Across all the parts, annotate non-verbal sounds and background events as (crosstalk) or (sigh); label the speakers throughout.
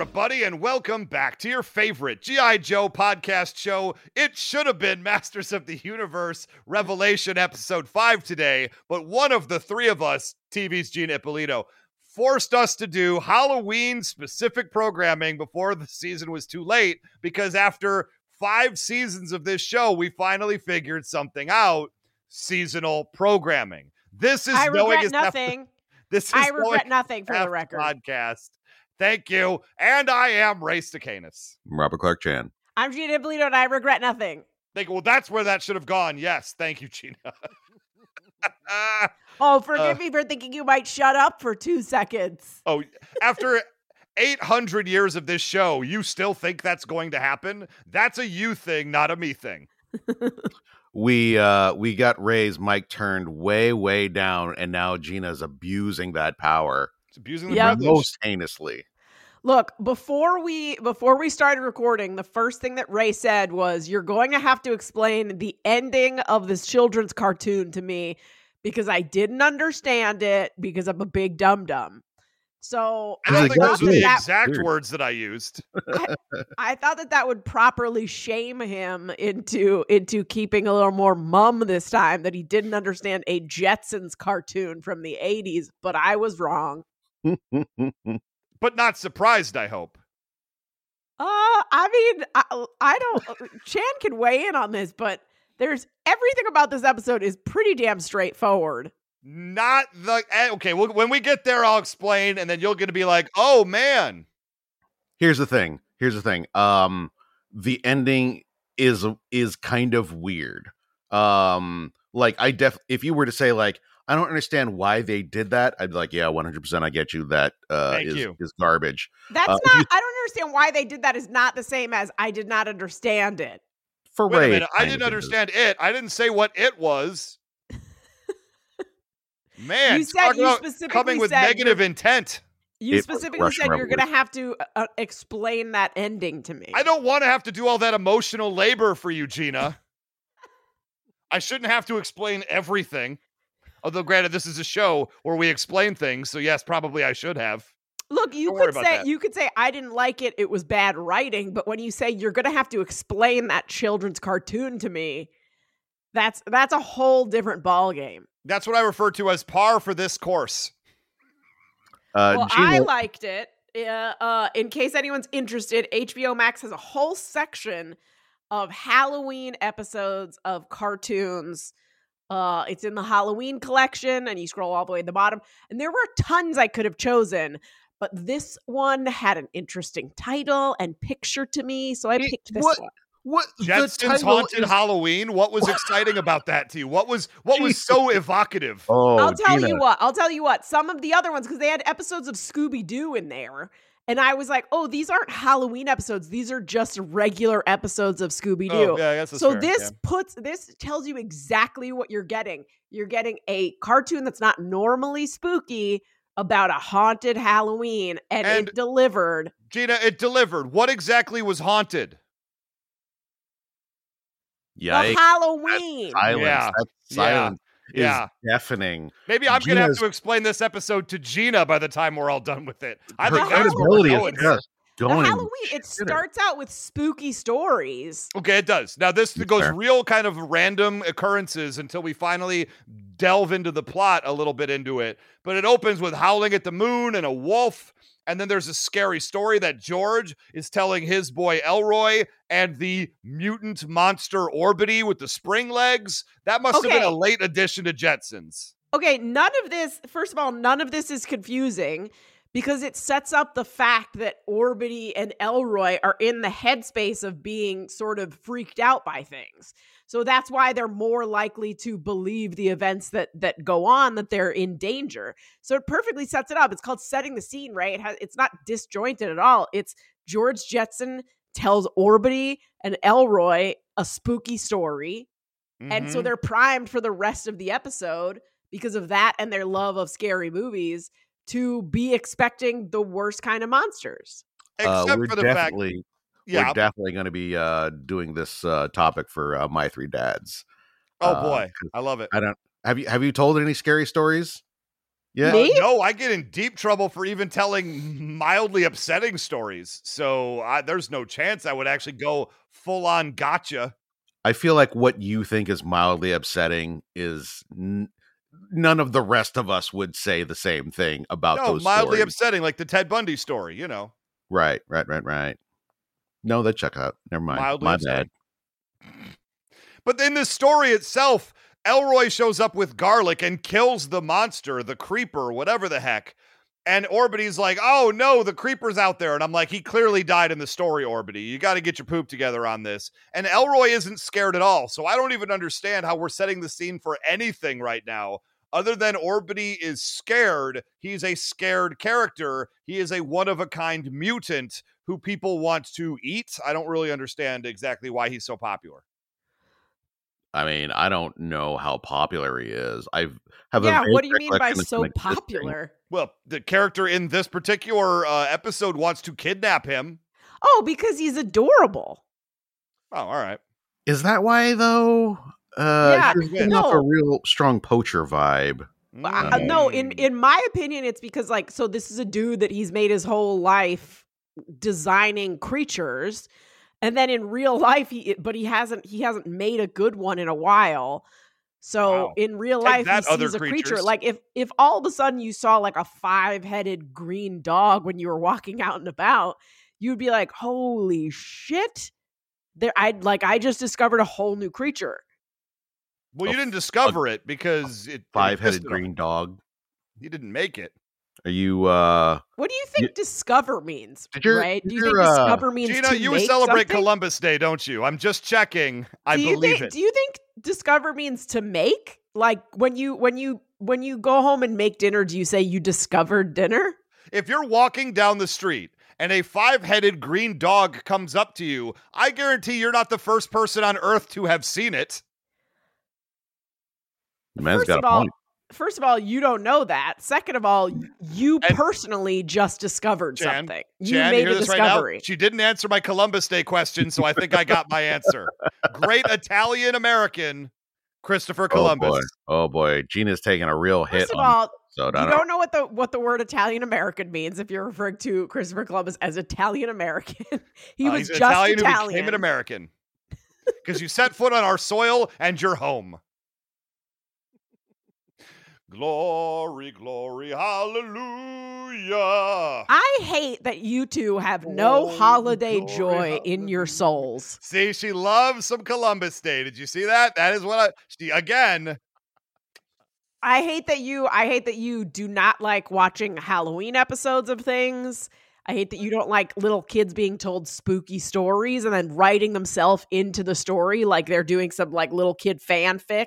Speaker 1: Everybody, and welcome back to your favorite G.I. Joe podcast show. It should have been Masters of the Universe Revelation episode 5 today, but one of the three of us, TV's Gene Ippolito, forced us to do Halloween specific programming before the season was too late because after five seasons of this show, we finally figured something out seasonal programming. This is
Speaker 2: I
Speaker 1: knowing (laughs)
Speaker 2: regret
Speaker 1: is half the-
Speaker 2: nothing.
Speaker 1: this is
Speaker 2: I regret nothing for the record.
Speaker 1: podcast. Thank you. And I am Ray Stacanus.
Speaker 3: Robert Clark Chan.
Speaker 2: I'm Gina Ippolito and I regret nothing.
Speaker 1: Think, well, that's where that should have gone. Yes. Thank you, Gina. (laughs)
Speaker 2: Oh, forgive
Speaker 1: Uh,
Speaker 2: me for thinking you might shut up for two seconds.
Speaker 1: oh, after 800 years of this show, you still think that's going to happen? That's a you thing, not a me thing. (laughs)
Speaker 3: We uh we got Ray's mic turned way, way down, and now Gina's abusing that power
Speaker 1: It's abusing the
Speaker 2: Yep.
Speaker 1: privilege.
Speaker 3: most heinously.
Speaker 2: Look, before we before we started recording, the first thing that Ray said was, "You're going to have to explain the ending of this children's cartoon to me because I didn't understand it because I'm a big dum dum." So
Speaker 1: I don't think those were the
Speaker 2: that,
Speaker 1: exact
Speaker 3: Weird.
Speaker 1: words that I used. (laughs)
Speaker 2: I thought that that would properly shame him into into keeping a little more mum this time that he didn't understand a Jetsons cartoon from the 80s, but I was wrong. (laughs)
Speaker 1: But not surprised, I hope.
Speaker 2: Uh, I mean, I, I don't. uh, Chan can weigh in on this, but there's everything about this episode is pretty damn straightforward.
Speaker 1: Not the eh, okay. Well, when we get there, I'll explain, and then you're going to be like, "Oh man,
Speaker 3: Here's the thing. Here's the thing. Um the ending is is kind of weird. Um like I def if you were to say like I don't understand why they did that, I'd be like, yeah, 100% I get you that uh is
Speaker 1: you.
Speaker 3: is garbage.
Speaker 2: That's
Speaker 3: Uh,
Speaker 2: not.
Speaker 3: you-
Speaker 2: I don't understand why they did that. Is not the same as I did not understand it.
Speaker 3: For
Speaker 1: wait
Speaker 3: Ray,
Speaker 1: a minute. I
Speaker 3: kind
Speaker 1: didn't understand it. I didn't say what it was." Man,
Speaker 2: You said- you
Speaker 1: about
Speaker 2: specifically
Speaker 1: coming with
Speaker 2: said
Speaker 1: negative
Speaker 2: you're-
Speaker 1: intent.
Speaker 2: You
Speaker 3: It
Speaker 2: specifically said you're going to have to uh, explain that ending to me.
Speaker 1: I don't want to have to do all that emotional labor for you, Gina. I shouldn't have to explain everything. Although, granted, this is a show where we explain things, so yes, probably I should have.
Speaker 2: Look, you
Speaker 1: Don't
Speaker 2: could say
Speaker 1: that.
Speaker 2: you could say I didn't like it. It was bad writing. But when you say you're going to have to explain that children's cartoon to me, that's that's a whole different ball game.
Speaker 1: That's what I refer to as par for this course.
Speaker 3: Uh
Speaker 2: well,
Speaker 3: Gina,
Speaker 2: I liked it. Uh, uh, in case anyone's interested, HBO Max has a whole section of Halloween episodes of cartoons. Uh, it's in the Halloween collection, and you scroll all the way to the bottom. And there were tons I could have chosen, but this one had an interesting title and picture to me, so I
Speaker 3: It-
Speaker 2: picked this
Speaker 3: what-
Speaker 2: one.
Speaker 3: What the
Speaker 1: Jetson's haunted
Speaker 3: is-
Speaker 1: Halloween. What was exciting (laughs) about that to you? What was what was so evocative?
Speaker 3: Oh,
Speaker 2: I'll tell
Speaker 3: Gina.
Speaker 2: you what. I'll tell you what. Some of the other ones, because they had episodes of Scooby Doo in there. And I was like, oh, these aren't Halloween episodes. These are just regular episodes of Scooby Doo.
Speaker 1: Oh, yeah, I guess that's
Speaker 2: so
Speaker 1: fair,
Speaker 2: this
Speaker 1: yeah.
Speaker 2: puts this tells you exactly what you're getting. You're getting a cartoon that's not normally spooky about a haunted Halloween, and,
Speaker 1: And-
Speaker 2: it delivered.
Speaker 1: Gina, it delivered. What exactly was haunted?
Speaker 3: Yeah,
Speaker 2: the Halloween.
Speaker 3: silence.
Speaker 1: Yeah.
Speaker 3: That
Speaker 1: Yeah.
Speaker 3: silence is
Speaker 1: Yeah.
Speaker 3: deafening.
Speaker 1: Maybe I'm gonna have to explain this episode to Gina by the time we're all done with it. I
Speaker 3: Her
Speaker 1: think that's where we're
Speaker 3: credibility
Speaker 1: going.
Speaker 3: is just
Speaker 2: the
Speaker 3: going.
Speaker 2: Halloween. It starts out with spooky stories.
Speaker 1: Okay, it does. Now this goes
Speaker 3: fair.
Speaker 1: real kind of random occurrences until we finally delve into the plot a little bit into it. But it opens with howling at the moon and a wolf, and then there's a scary story that George is telling his boy Elroy and the mutant monster Orbity with the spring legs. That must have been a late addition to Jetsons.
Speaker 2: Okay, none of this, first of all, none of this is confusing because it sets up the fact that Orbity and Elroy are in the headspace of being sort of freaked out by things. So that's why they're more likely to believe the events that that go on that they're in danger. So it perfectly sets it up. It's called setting the scene, right? It has, it's not disjointed at all. It's George Jetson tells Orbity and Elroy a spooky story and so
Speaker 1: Mhm.
Speaker 2: they're primed for the rest of the episode because of that and their love of scary movies to be expecting the worst kind of monsters.
Speaker 3: Uh,
Speaker 1: except
Speaker 3: we're
Speaker 1: for the fact,
Speaker 3: definitely,
Speaker 1: yeah.
Speaker 3: we're definitely going to be uh, doing this uh, topic for uh, my three dads.
Speaker 1: oh
Speaker 3: uh,
Speaker 1: boy,
Speaker 3: 'cause
Speaker 1: I love it.
Speaker 3: I don't have you have you told any scary stories? Yeah,
Speaker 2: Me?
Speaker 1: No, I get in deep trouble for even telling mildly upsetting stories. So I, there's no chance I would actually go full on gotcha.
Speaker 3: I feel like what you think is mildly upsetting is n- none of the rest of us would say the same thing about
Speaker 1: No,
Speaker 3: those
Speaker 1: mildly
Speaker 3: stories.
Speaker 1: upsetting, like the Ted Bundy story. You know,
Speaker 3: Right, right, right, right. No, that check out. Never mind.
Speaker 1: mildly
Speaker 3: My
Speaker 1: upsetting.
Speaker 3: bad.
Speaker 1: But in the story itself, Elroy shows up with garlic and kills the monster, the creeper, whatever the heck. And Orbity's like, oh no, the creeper's out there. And I'm like, he clearly died in the story, Orbity. You got to get your poop together on this. And Elroy isn't scared at all. So I don't even understand how we're setting the scene for anything right now. Other than Orbity is scared, he's a scared character. He is a one of a kind mutant who people want to eat. I don't really understand exactly why he's so popular.
Speaker 3: I mean, I don't know how popular he is. I have a
Speaker 2: yeah,
Speaker 3: vague
Speaker 2: what do you mean by so
Speaker 3: him existing.
Speaker 2: popular?
Speaker 1: Well, the character in this particular uh, episode wants to kidnap him.
Speaker 2: Oh, because he's adorable.
Speaker 1: Oh, all right.
Speaker 3: Is that why though? Uh,
Speaker 2: Yeah,
Speaker 3: he's giving off a real strong poacher vibe.
Speaker 2: Uh, no, in
Speaker 1: Mm.
Speaker 2: in my opinion, it's because like so this is a dude that he's made his whole life designing creatures, and then in real life he but he hasn't he hasn't made a good one in a while. So
Speaker 1: Wow.
Speaker 2: in real
Speaker 1: Take
Speaker 2: life, he
Speaker 1: that, other
Speaker 2: sees a creature. Like if if all of a sudden you saw like a five headed green dog when you were walking out and about, you'd be like, "Holy shit!" There, I would like I just discovered a whole new creature.
Speaker 1: well, you didn't discover it because it it
Speaker 3: Five headed green dog.
Speaker 1: You didn't make it.
Speaker 3: Are you uh
Speaker 2: What do you think discover means?
Speaker 3: Did your-
Speaker 2: right?
Speaker 3: did
Speaker 2: Do you think
Speaker 3: uh,
Speaker 2: discover means to make?
Speaker 1: Gina,
Speaker 2: to
Speaker 1: you
Speaker 2: make
Speaker 1: celebrate
Speaker 2: something?
Speaker 1: Columbus Day, don't you? I'm just checking. I
Speaker 2: do you
Speaker 1: believe
Speaker 2: think,
Speaker 1: it.
Speaker 2: Do you think discover means to make? Like when you when you when you go home and make dinner, do you say you discovered dinner?
Speaker 1: if you're walking down the street and a five headed green dog comes up to you, I guarantee you're not the first person on earth to have seen it.
Speaker 3: the man's
Speaker 2: First
Speaker 3: got
Speaker 2: of
Speaker 3: a
Speaker 2: all,
Speaker 3: point.
Speaker 2: First of all, you don't know that. Second of all, you
Speaker 1: And-
Speaker 2: personally just discovered
Speaker 1: Jan,
Speaker 2: something. You
Speaker 1: Jan,
Speaker 2: made
Speaker 1: you
Speaker 2: a
Speaker 1: hear this right
Speaker 2: discovery.
Speaker 1: now? She didn't answer my Columbus Day question, so I think I got my answer. Great Italian American, Christopher Columbus.
Speaker 3: Oh boy. Oh boy. Gina's taking a real hit
Speaker 2: First of all,
Speaker 3: so
Speaker 2: you
Speaker 3: don't,
Speaker 2: don't know what the what the word Italian American means if you're referring to Christopher Columbus as Italian American. (laughs) he
Speaker 1: Uh,
Speaker 2: was
Speaker 1: he's
Speaker 2: just
Speaker 1: Italian,
Speaker 2: Italian.
Speaker 1: who became an American. Because you set foot on our soil and you're home. Glory, glory, hallelujah.
Speaker 2: I hate that you two have no
Speaker 1: Oh,
Speaker 2: holiday
Speaker 1: glory,
Speaker 2: joy in your souls.
Speaker 1: See, she loves some Columbus Day. Did you see that? That is what I she again.
Speaker 2: I hate that you I hate that you do not like watching Halloween episodes of things. I hate that you don't like little kids being told spooky stories and then writing themselves into the story like they're doing some like little kid fanfic.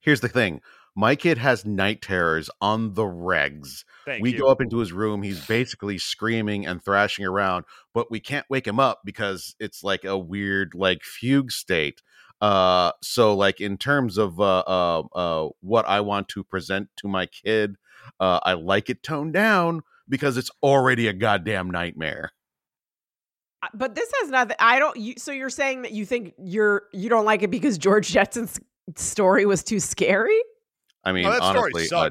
Speaker 3: Here's the thing. My kid has night terrors on the regs.
Speaker 1: Thank
Speaker 3: we
Speaker 1: you.
Speaker 3: go up into his room. He's basically screaming and thrashing around, but we can't wake him up because it's like a weird, like fugue state. Uh, so like in terms of uh, uh, uh, what I want to present to my kid, uh, I like it toned down because it's already a goddamn nightmare.
Speaker 2: But this has nothing. I don't. You, so you're saying that you think you're you don't like it because George Jetson's story was too scary?
Speaker 3: I mean,
Speaker 1: that story
Speaker 3: honestly, uh.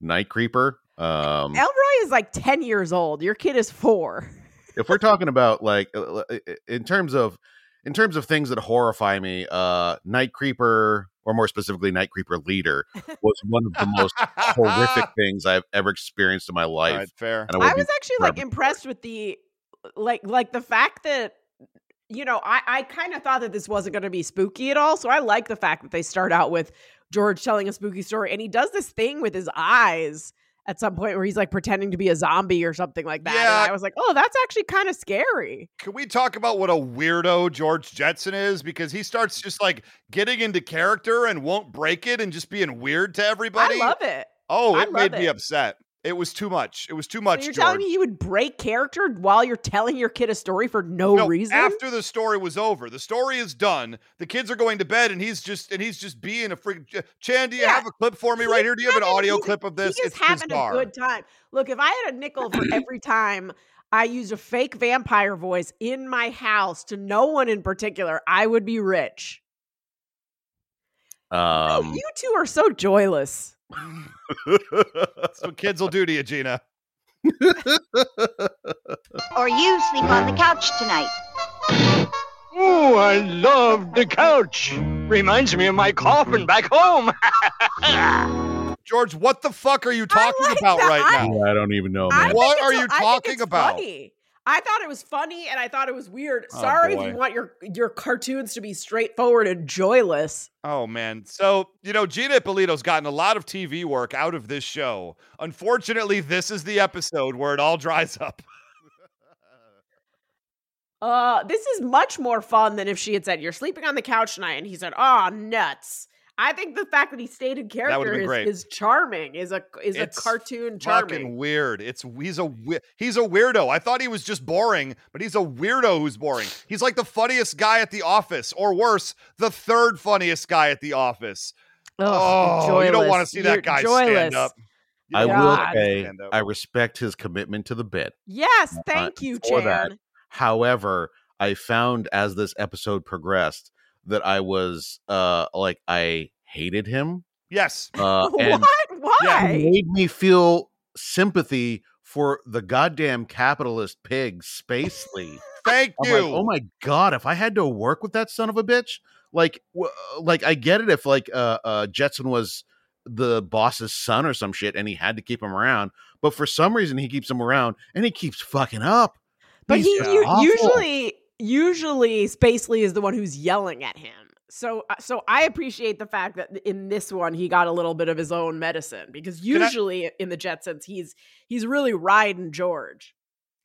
Speaker 3: Night Creeper. Um,
Speaker 2: Elroy is like ten years old. Your kid is four.
Speaker 3: if we're (laughs) talking about like uh, in terms of in terms of things that horrify me, uh Night Creeper or more specifically Night Creeper Leader was one of the most horrific (laughs) things I've ever experienced in my life.
Speaker 1: right, fair.
Speaker 3: And I,
Speaker 2: I was actually like impressed with the like like the fact that you know I I kind of thought that this wasn't going to be spooky at all. So I like the fact that they start out with George telling a spooky story, and he does this thing with his eyes at some point where he's like pretending to be a zombie or something like that.
Speaker 1: Yeah.
Speaker 2: And I was like, oh, that's actually kind of scary.
Speaker 1: Can we talk about what a weirdo George Jetson is? Because he starts just like getting into character and won't break it and just being weird to everybody.
Speaker 2: I love it.
Speaker 1: Oh, it made
Speaker 2: love
Speaker 1: me upset. It was too much. It was too
Speaker 2: So
Speaker 1: much.
Speaker 2: you're
Speaker 1: George.
Speaker 2: telling me you would break character while you're telling your kid a story for no,
Speaker 1: no,
Speaker 2: reason?
Speaker 1: after the story was over, the story is done. The kids are going to bed, and he's just and he's just being a freak. Chan, do you
Speaker 2: Yeah,
Speaker 1: have a clip for me
Speaker 2: He's
Speaker 1: right here? Do you have an audio clip of this?
Speaker 2: He is
Speaker 1: it's
Speaker 2: having
Speaker 1: bizarre.
Speaker 2: a good time. Look, if I had a nickel for (clears throat) every time I used a fake vampire voice in my house to no one in particular, I would be rich.
Speaker 3: Um
Speaker 2: you two are so joyless.
Speaker 1: That's what kids will do to you, Gina.
Speaker 4: Or you sleep on the couch tonight.
Speaker 5: Oh, I love the couch. Reminds me of my coffin back home. (laughs)
Speaker 1: George, what the fuck are you talking
Speaker 2: like
Speaker 1: about
Speaker 2: that.
Speaker 1: right
Speaker 2: I-
Speaker 1: now?
Speaker 3: I don't even know, man.
Speaker 2: think
Speaker 1: What are you talking about?
Speaker 2: funny. I thought it was funny and I thought it was weird.
Speaker 1: Oh,
Speaker 2: Sorry if you want your your cartoons to be straightforward and joyless.
Speaker 1: Oh man. So, you know, Gina Ippolito's gotten a lot of TV work out of this show. Unfortunately, this is the episode where it all dries up. (laughs)
Speaker 2: Uh, this is much more fun than if she had said, "You're sleeping on the couch tonight," and he said, "Oh, nuts." I think the fact that he stayed in character is, is charming. Is a is
Speaker 1: It's
Speaker 2: a cartoon charming.
Speaker 1: Fucking
Speaker 2: charming.
Speaker 1: weird. It's he's a he's a weirdo. I thought he was just boring, but he's a weirdo who's boring. He's like the funniest guy at the office, or worse, the third funniest guy at the office.
Speaker 2: Ugh,
Speaker 1: oh, you don't want to
Speaker 2: joyless.
Speaker 1: see
Speaker 2: You're
Speaker 1: that guy
Speaker 2: joyless.
Speaker 1: stand up. You
Speaker 3: I
Speaker 1: don't
Speaker 3: will
Speaker 1: wanna
Speaker 2: God.
Speaker 1: see him
Speaker 3: say. I respect his commitment to the bit.
Speaker 2: Yes,
Speaker 3: Uh,
Speaker 2: thank you,
Speaker 3: for that.
Speaker 2: Chan.
Speaker 3: However, I found as this episode progressed that I was uh like I hated him.
Speaker 1: yes. (laughs)
Speaker 3: Uh and
Speaker 2: what? Why?
Speaker 3: it made me feel sympathy for the goddamn capitalist pig Spacely.
Speaker 1: Thank
Speaker 3: I'm
Speaker 1: you.
Speaker 3: like, oh my god, if I had to work with that son of a bitch, like, w- like I get it if like uh, uh Jetson was the boss's son or some shit, and he had to keep him around, but for some reason he keeps him around, and he keeps fucking up.
Speaker 2: But
Speaker 3: He's
Speaker 2: he
Speaker 3: just
Speaker 2: u- usually usually Spacely is the one who's yelling at him. So uh, so I appreciate the fact that in this one he got a little bit of his own medicine because
Speaker 1: Can I-
Speaker 2: usually in the Jetsons he's he's really riding George.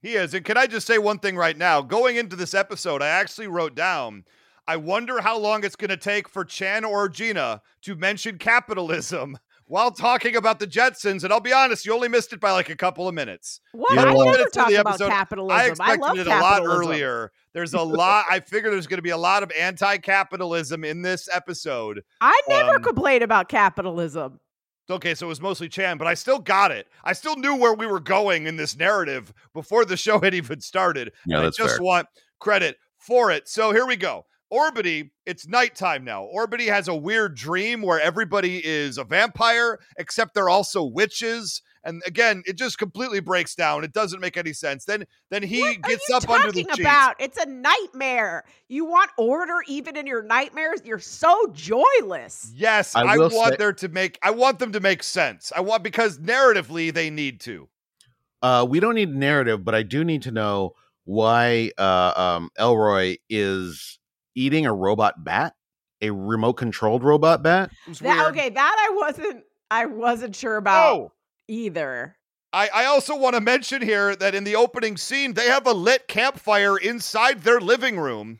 Speaker 1: He is. And can I just say one thing right now? Going into this episode, I actually wrote down I wonder how long it's going to take for Chan or Gina to mention capitalism (laughs) while talking about the Jetsons. And I'll be honest, you only missed it by like a couple of minutes.
Speaker 2: What?
Speaker 3: You
Speaker 2: I
Speaker 3: know what?
Speaker 2: never
Speaker 1: Minutes
Speaker 2: talk about
Speaker 1: episode,
Speaker 2: capitalism.
Speaker 1: I
Speaker 2: I,
Speaker 1: expected
Speaker 2: love
Speaker 1: it a lot
Speaker 2: capitalism.
Speaker 1: earlier. There's a lot. I figure there's going to be a lot of anti capitalism in this episode.
Speaker 2: I never
Speaker 1: Um,
Speaker 2: complain about capitalism.
Speaker 1: Okay, so it was mostly Chan, but I still got it. I still knew where we were going in this narrative before the show had even started.
Speaker 3: Yeah,
Speaker 1: and
Speaker 3: that's
Speaker 1: I just
Speaker 3: fair.
Speaker 1: want credit for it. So here we go. Orbity, it's nighttime now. Orbity has a weird dream where everybody is a vampire, except they're also witches. And again, it just completely breaks down. It doesn't make any sense. Then then he
Speaker 2: what
Speaker 1: gets up under the
Speaker 2: talking
Speaker 1: sheets.
Speaker 2: about? It's a nightmare. You want order even in your nightmares? You're so joyless.
Speaker 1: Yes,
Speaker 3: I
Speaker 1: I, want
Speaker 3: say-
Speaker 1: there to make I want them to make sense. I want because narratively they need to.
Speaker 3: Uh, we don't need narrative, but I do need to know why uh, um, Elroy is eating a robot bat, a remote controlled robot bat.
Speaker 2: That, okay, that I wasn't I wasn't sure about
Speaker 1: Oh,
Speaker 2: either.
Speaker 1: I, I also want to mention here that in the opening scene, they have a lit campfire inside their living room.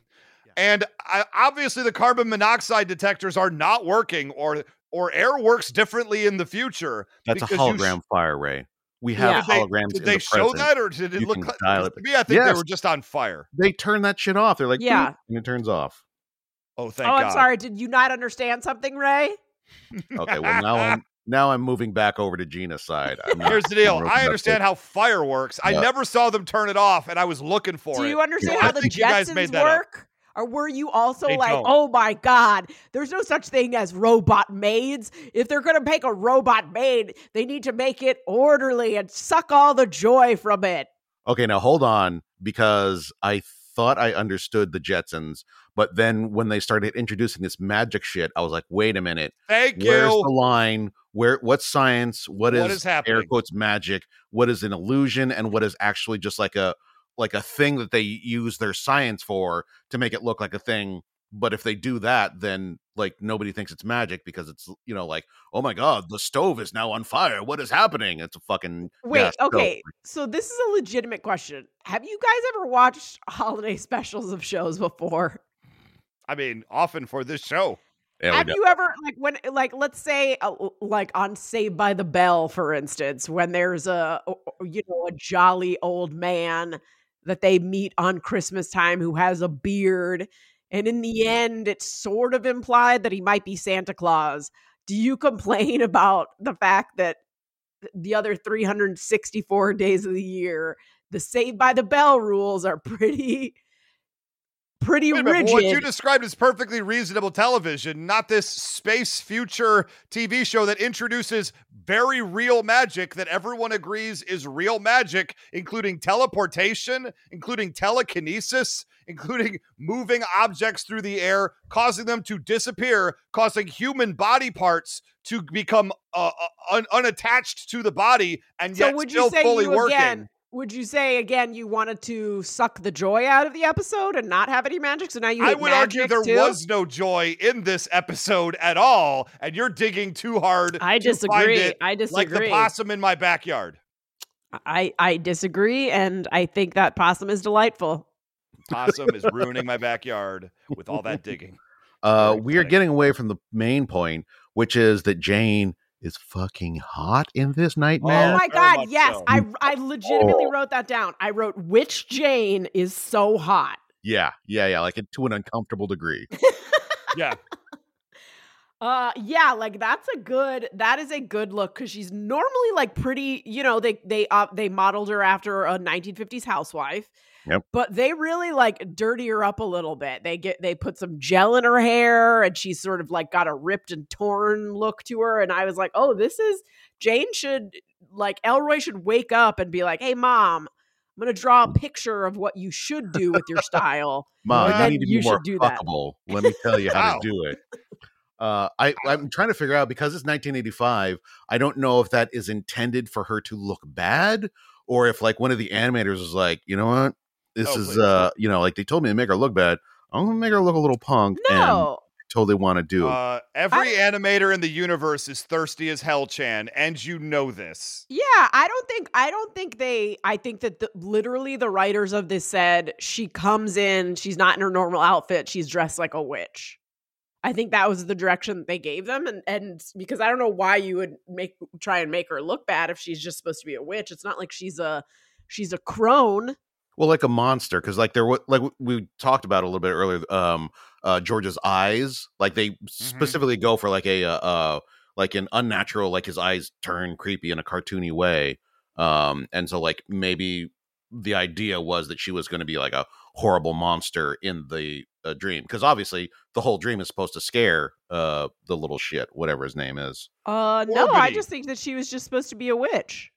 Speaker 1: And I, obviously, the carbon monoxide detectors are not working, or or air works differently in the future.
Speaker 3: That's a
Speaker 1: because you sh-
Speaker 3: hologram fire ray. We have
Speaker 2: Yeah.
Speaker 1: Did they,
Speaker 3: holograms.
Speaker 1: did
Speaker 3: in
Speaker 1: they
Speaker 3: the
Speaker 1: show
Speaker 3: present.
Speaker 1: that, or did it
Speaker 3: You
Speaker 1: look
Speaker 3: can
Speaker 1: like?
Speaker 3: dial it
Speaker 1: To me, I think they were just on fire.
Speaker 3: They turn that shit off. They're like,
Speaker 2: Yeah.
Speaker 3: And it turns off.
Speaker 1: Oh, thank
Speaker 2: oh,
Speaker 1: God.
Speaker 2: I'm sorry. Did you not understand something, Ray?
Speaker 3: Okay, well now I'm (laughs) now I'm moving back over to Gina's side. I'm
Speaker 1: Here's the deal. I understand
Speaker 3: to-
Speaker 1: how fire works. I never saw them turn it off, and I was looking for
Speaker 2: Do
Speaker 1: it.
Speaker 2: you understand
Speaker 1: I
Speaker 2: how the
Speaker 1: guys made
Speaker 2: Jetsons
Speaker 1: that up.
Speaker 2: work? Or were you also
Speaker 1: They
Speaker 2: like,
Speaker 1: don't.
Speaker 2: oh my God, there's no such thing as robot maids? If they're going to make a robot maid, they need to make it orderly and suck all the joy from it.
Speaker 3: Okay, now hold on because I thought I understood the Jetsons, but then when they started introducing this magic shit, I was like, wait a minute,
Speaker 1: Thank
Speaker 3: where's
Speaker 1: you.
Speaker 3: the line? Where what's science?
Speaker 1: What
Speaker 3: what
Speaker 1: is
Speaker 3: is, air quotes magic? What is an illusion? And what is actually just like a like a thing that they use their science for to make it look like a thing? But if they do that, then like nobody thinks it's magic because it's you know like oh my god the stove is now on fire. What is happening? It's a fucking
Speaker 2: Wait,
Speaker 3: yeah, stove.
Speaker 2: okay. So this is a legitimate question. Have you guys ever watched (laughs) holiday specials of shows before?
Speaker 1: I mean, often for this show.
Speaker 3: There we
Speaker 2: Have you ever like when like let's say uh, like on Saved by the Bell for instance when there's a you know a jolly old man that they meet on Christmas time who has a beard and in the mm-hmm. end it's sort of implied that he might be Santa Claus. Do you complain (laughs) about the fact that the other 364 days of the year the Saved by the Bell rules are pretty pretty
Speaker 1: Wait
Speaker 2: rigid?
Speaker 1: what you described is perfectly reasonable television, not this space future TV show that introduces very real magic that everyone agrees is real magic, including teleportation, including telekinesis, including moving objects through the air, causing them to disappear, causing human body parts to become uh, uh, un- unattached to the body and
Speaker 2: so
Speaker 1: yet
Speaker 2: would
Speaker 1: still
Speaker 2: you say
Speaker 1: fully
Speaker 2: you
Speaker 1: working.
Speaker 2: again would you say again you wanted to suck the joy out of the episode and not have any magic so now you
Speaker 1: I
Speaker 2: hate
Speaker 1: would argue there
Speaker 2: too?
Speaker 1: was no joy in this episode at all, and you're digging too hard.
Speaker 2: I
Speaker 1: to find
Speaker 2: disagree.
Speaker 1: it
Speaker 2: I
Speaker 1: Like the
Speaker 2: disagree.
Speaker 1: possum in my backyard.
Speaker 2: I I disagree and I think that possum is delightful.
Speaker 1: Possum is ruining my backyard with all that digging.
Speaker 3: Uh, we are getting away from the main point, which is that Jane is fucking hot in this oh nightmare.
Speaker 2: Oh my god, yes.
Speaker 1: so.
Speaker 2: I I legitimately
Speaker 3: Oh.
Speaker 2: wrote that down. I wrote which Jane is so hot.
Speaker 3: yeah, yeah, yeah, like to an uncomfortable degree.
Speaker 1: Yeah,
Speaker 2: Uh yeah, like that's a good that is a good look cuz she's normally like pretty, you know, they they uh, they modeled her after a 1950s housewife.
Speaker 3: Yep.
Speaker 2: But they really like dirty her up a little bit. They get they put some gel in her hair and she's sort of like got a ripped and torn look to her and I was like, "Oh, this is Jane should like Elroy should wake up and be like, "Hey mom, I'm going to draw a picture of what you should do with your (laughs) style."
Speaker 3: Mom, you need to be more
Speaker 2: should do that.
Speaker 3: Let me tell you how to do it. Uh, I, I'm trying to figure out because it's 1985. I don't know if that is intended for her to look bad, or if like one of the animators was like, you know what, this
Speaker 1: Oh,
Speaker 3: is
Speaker 1: please.
Speaker 3: uh, you know, like they told me to make her look bad. I'm gonna make her look a little punk, and
Speaker 2: No.
Speaker 3: totally want to do. it.
Speaker 1: uh, every animator in the universe is thirsty as hell, Chan, and you know this.
Speaker 2: Yeah, I don't think I don't think they I think that the, literally the writers of this said she comes in, she's not in her normal outfit, she's dressed like a witch. I think that was the direction that they gave them and and because I don't know why you would make try and make her look bad if she's just supposed to be a witch. It's not like she's a she's a crone.
Speaker 3: Well, like a monster, because like there, wa- like we talked about a little bit earlier. Um, uh, George's eyes, like they specifically go for like a uh, uh, like an unnatural, like his eyes turn creepy in a cartoony way. Um, and so like maybe the idea was that she was going to be like a horrible monster in the uh, dream, because obviously the whole dream is supposed to scare uh the little shit, whatever his name is.
Speaker 2: Uh no, I just think that she was just supposed to be a witch.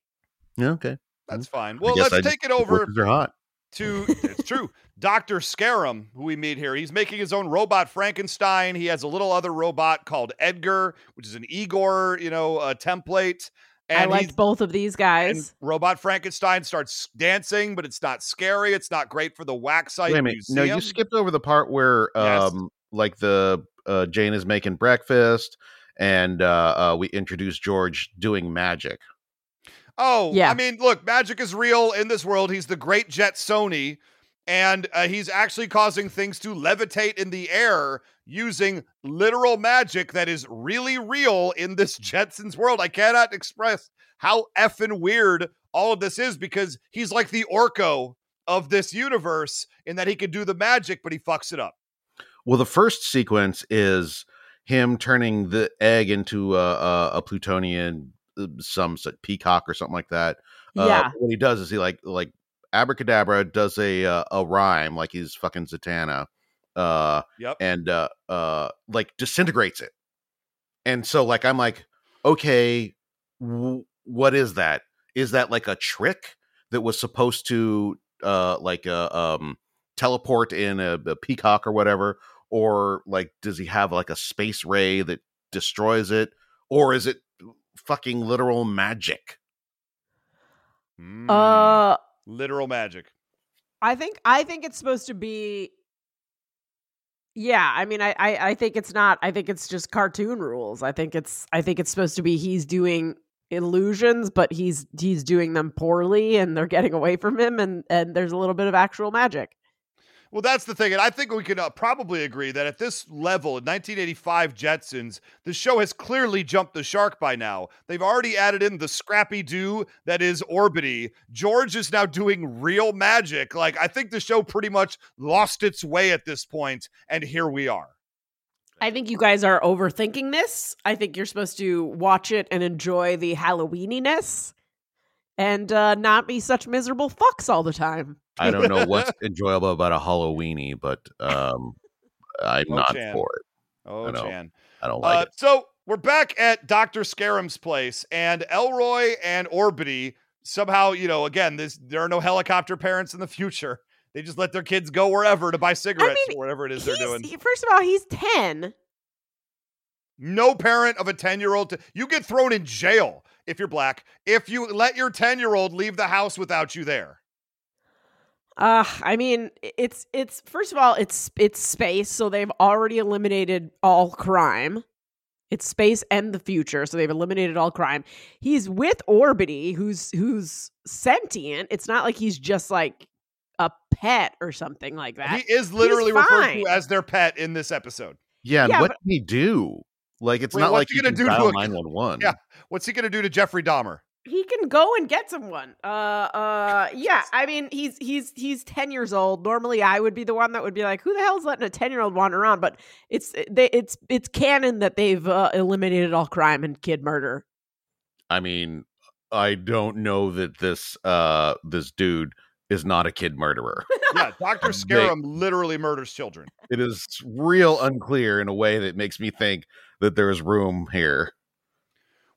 Speaker 3: Yeah, okay.
Speaker 1: That's fine. Well, let's
Speaker 3: I just
Speaker 1: take it over
Speaker 3: they're hot.
Speaker 1: to it's true. Dr. Scarum, who we meet here, he's making his own robot Frankenstein. He has a little other robot called Edgar, which is an Igor, you know, uh, template. And
Speaker 2: I liked both of these guys.
Speaker 1: and robot Frankenstein starts dancing, but it's not scary. It's not great for the waxite
Speaker 3: Wait a minute. No, you skipped over the part where
Speaker 1: Yes.
Speaker 3: um like the uh Jane is making breakfast and uh, uh we introduce George doing magic.
Speaker 1: Oh,
Speaker 2: Yeah.
Speaker 1: I mean, look, magic is real in this world. He's the great Jetsoni, and uh, he's actually causing things to levitate in the air using literal magic that is really real in this Jetsons world. I cannot express how effing weird all of this is because he's like the Orko of this universe in that he can do the magic, but he fucks it up.
Speaker 3: Well, the first sequence is him turning the egg into a, a, a plutonian, uh, some sort- peacock or something like that. Uh,
Speaker 2: Yeah.
Speaker 3: What he does is he like like abracadabra does a uh, a rhyme like he's fucking Zatanna, uh,
Speaker 1: Yep.
Speaker 3: and uh, uh, like disintegrates it. And so like I'm like, okay, w- what is that? Is that like a trick that was supposed to uh like uh, um teleport in a, a peacock or whatever? Or like does he have like a space ray that destroys it? Or is it fucking literal magic?
Speaker 1: Mm,
Speaker 2: Uh,
Speaker 1: literal magic.
Speaker 2: I think I think it's supposed to be. Yeah, I mean, I, I I think it's not. I think it's just cartoon rules. I think it's I think it's supposed to be he's doing illusions, but he's he's doing them poorly, and they're getting away from him, and and there's a little bit of actual magic.
Speaker 1: Well, that's the thing. And I think we can uh, probably agree that at this level, in 1985 Jetsons, the show has clearly jumped the shark by now. They've already added in the Scrappy Doo that is Orbity. George is now doing real magic. Like, I think the show pretty much lost its way at this point, and here we are.
Speaker 2: I think you guys are overthinking this. I think you're supposed to watch it and enjoy the Halloweeniness, and uh, not be such miserable fucks all the time.
Speaker 3: I don't know what's (laughs) enjoyable about a Halloweeny, but um I'm
Speaker 1: Oh,
Speaker 3: not
Speaker 1: Chan.
Speaker 3: for it.
Speaker 1: Oh,
Speaker 3: I know.
Speaker 1: Jan.
Speaker 3: I don't like
Speaker 1: Uh,
Speaker 3: it.
Speaker 1: so we're back at Dr. Scarum's place, and Elroy and Orbity somehow, you know, again, this there are no helicopter parents in the future. They just let their kids go wherever to buy cigarettes
Speaker 2: mean,
Speaker 1: or whatever it is they're doing.
Speaker 2: first of all, he's ten.
Speaker 1: No parent of a 10 year old, you get thrown in jail if you're black if you let your 10 year old leave the house without you there.
Speaker 2: Uh, I mean, it's it's first of all, it's it's space, so they've already eliminated all crime. It's space and the future, so they've eliminated all crime. He's with Orbity, who's who's sentient. It's not like he's just like a pet or something like that.
Speaker 1: He is literally referred to as their pet in this episode.
Speaker 3: Yeah,
Speaker 2: yeah,
Speaker 3: what
Speaker 2: but-
Speaker 3: did he do? Like it's
Speaker 1: Wait,
Speaker 3: not
Speaker 1: what's
Speaker 3: like
Speaker 1: he
Speaker 3: he
Speaker 1: gonna
Speaker 3: can
Speaker 1: do
Speaker 3: dial 911.
Speaker 1: Yeah. What's he going to do to Jeffrey Dahmer?
Speaker 2: he can go and get someone. Uh, uh, yeah. I mean, he's he's he's ten years old. Normally, I would be the one that would be like, "Who the hell's letting a ten year old wander around?" But it's they, it's it's canon that they've uh, eliminated all crime and kid murder.
Speaker 3: I mean, I don't know that this uh this dude is not a kid murderer. (laughs)
Speaker 1: Yeah, Dr. (laughs)
Speaker 3: They-
Speaker 1: literally murders children.
Speaker 3: it is real unclear in a way that makes me think that there is room here.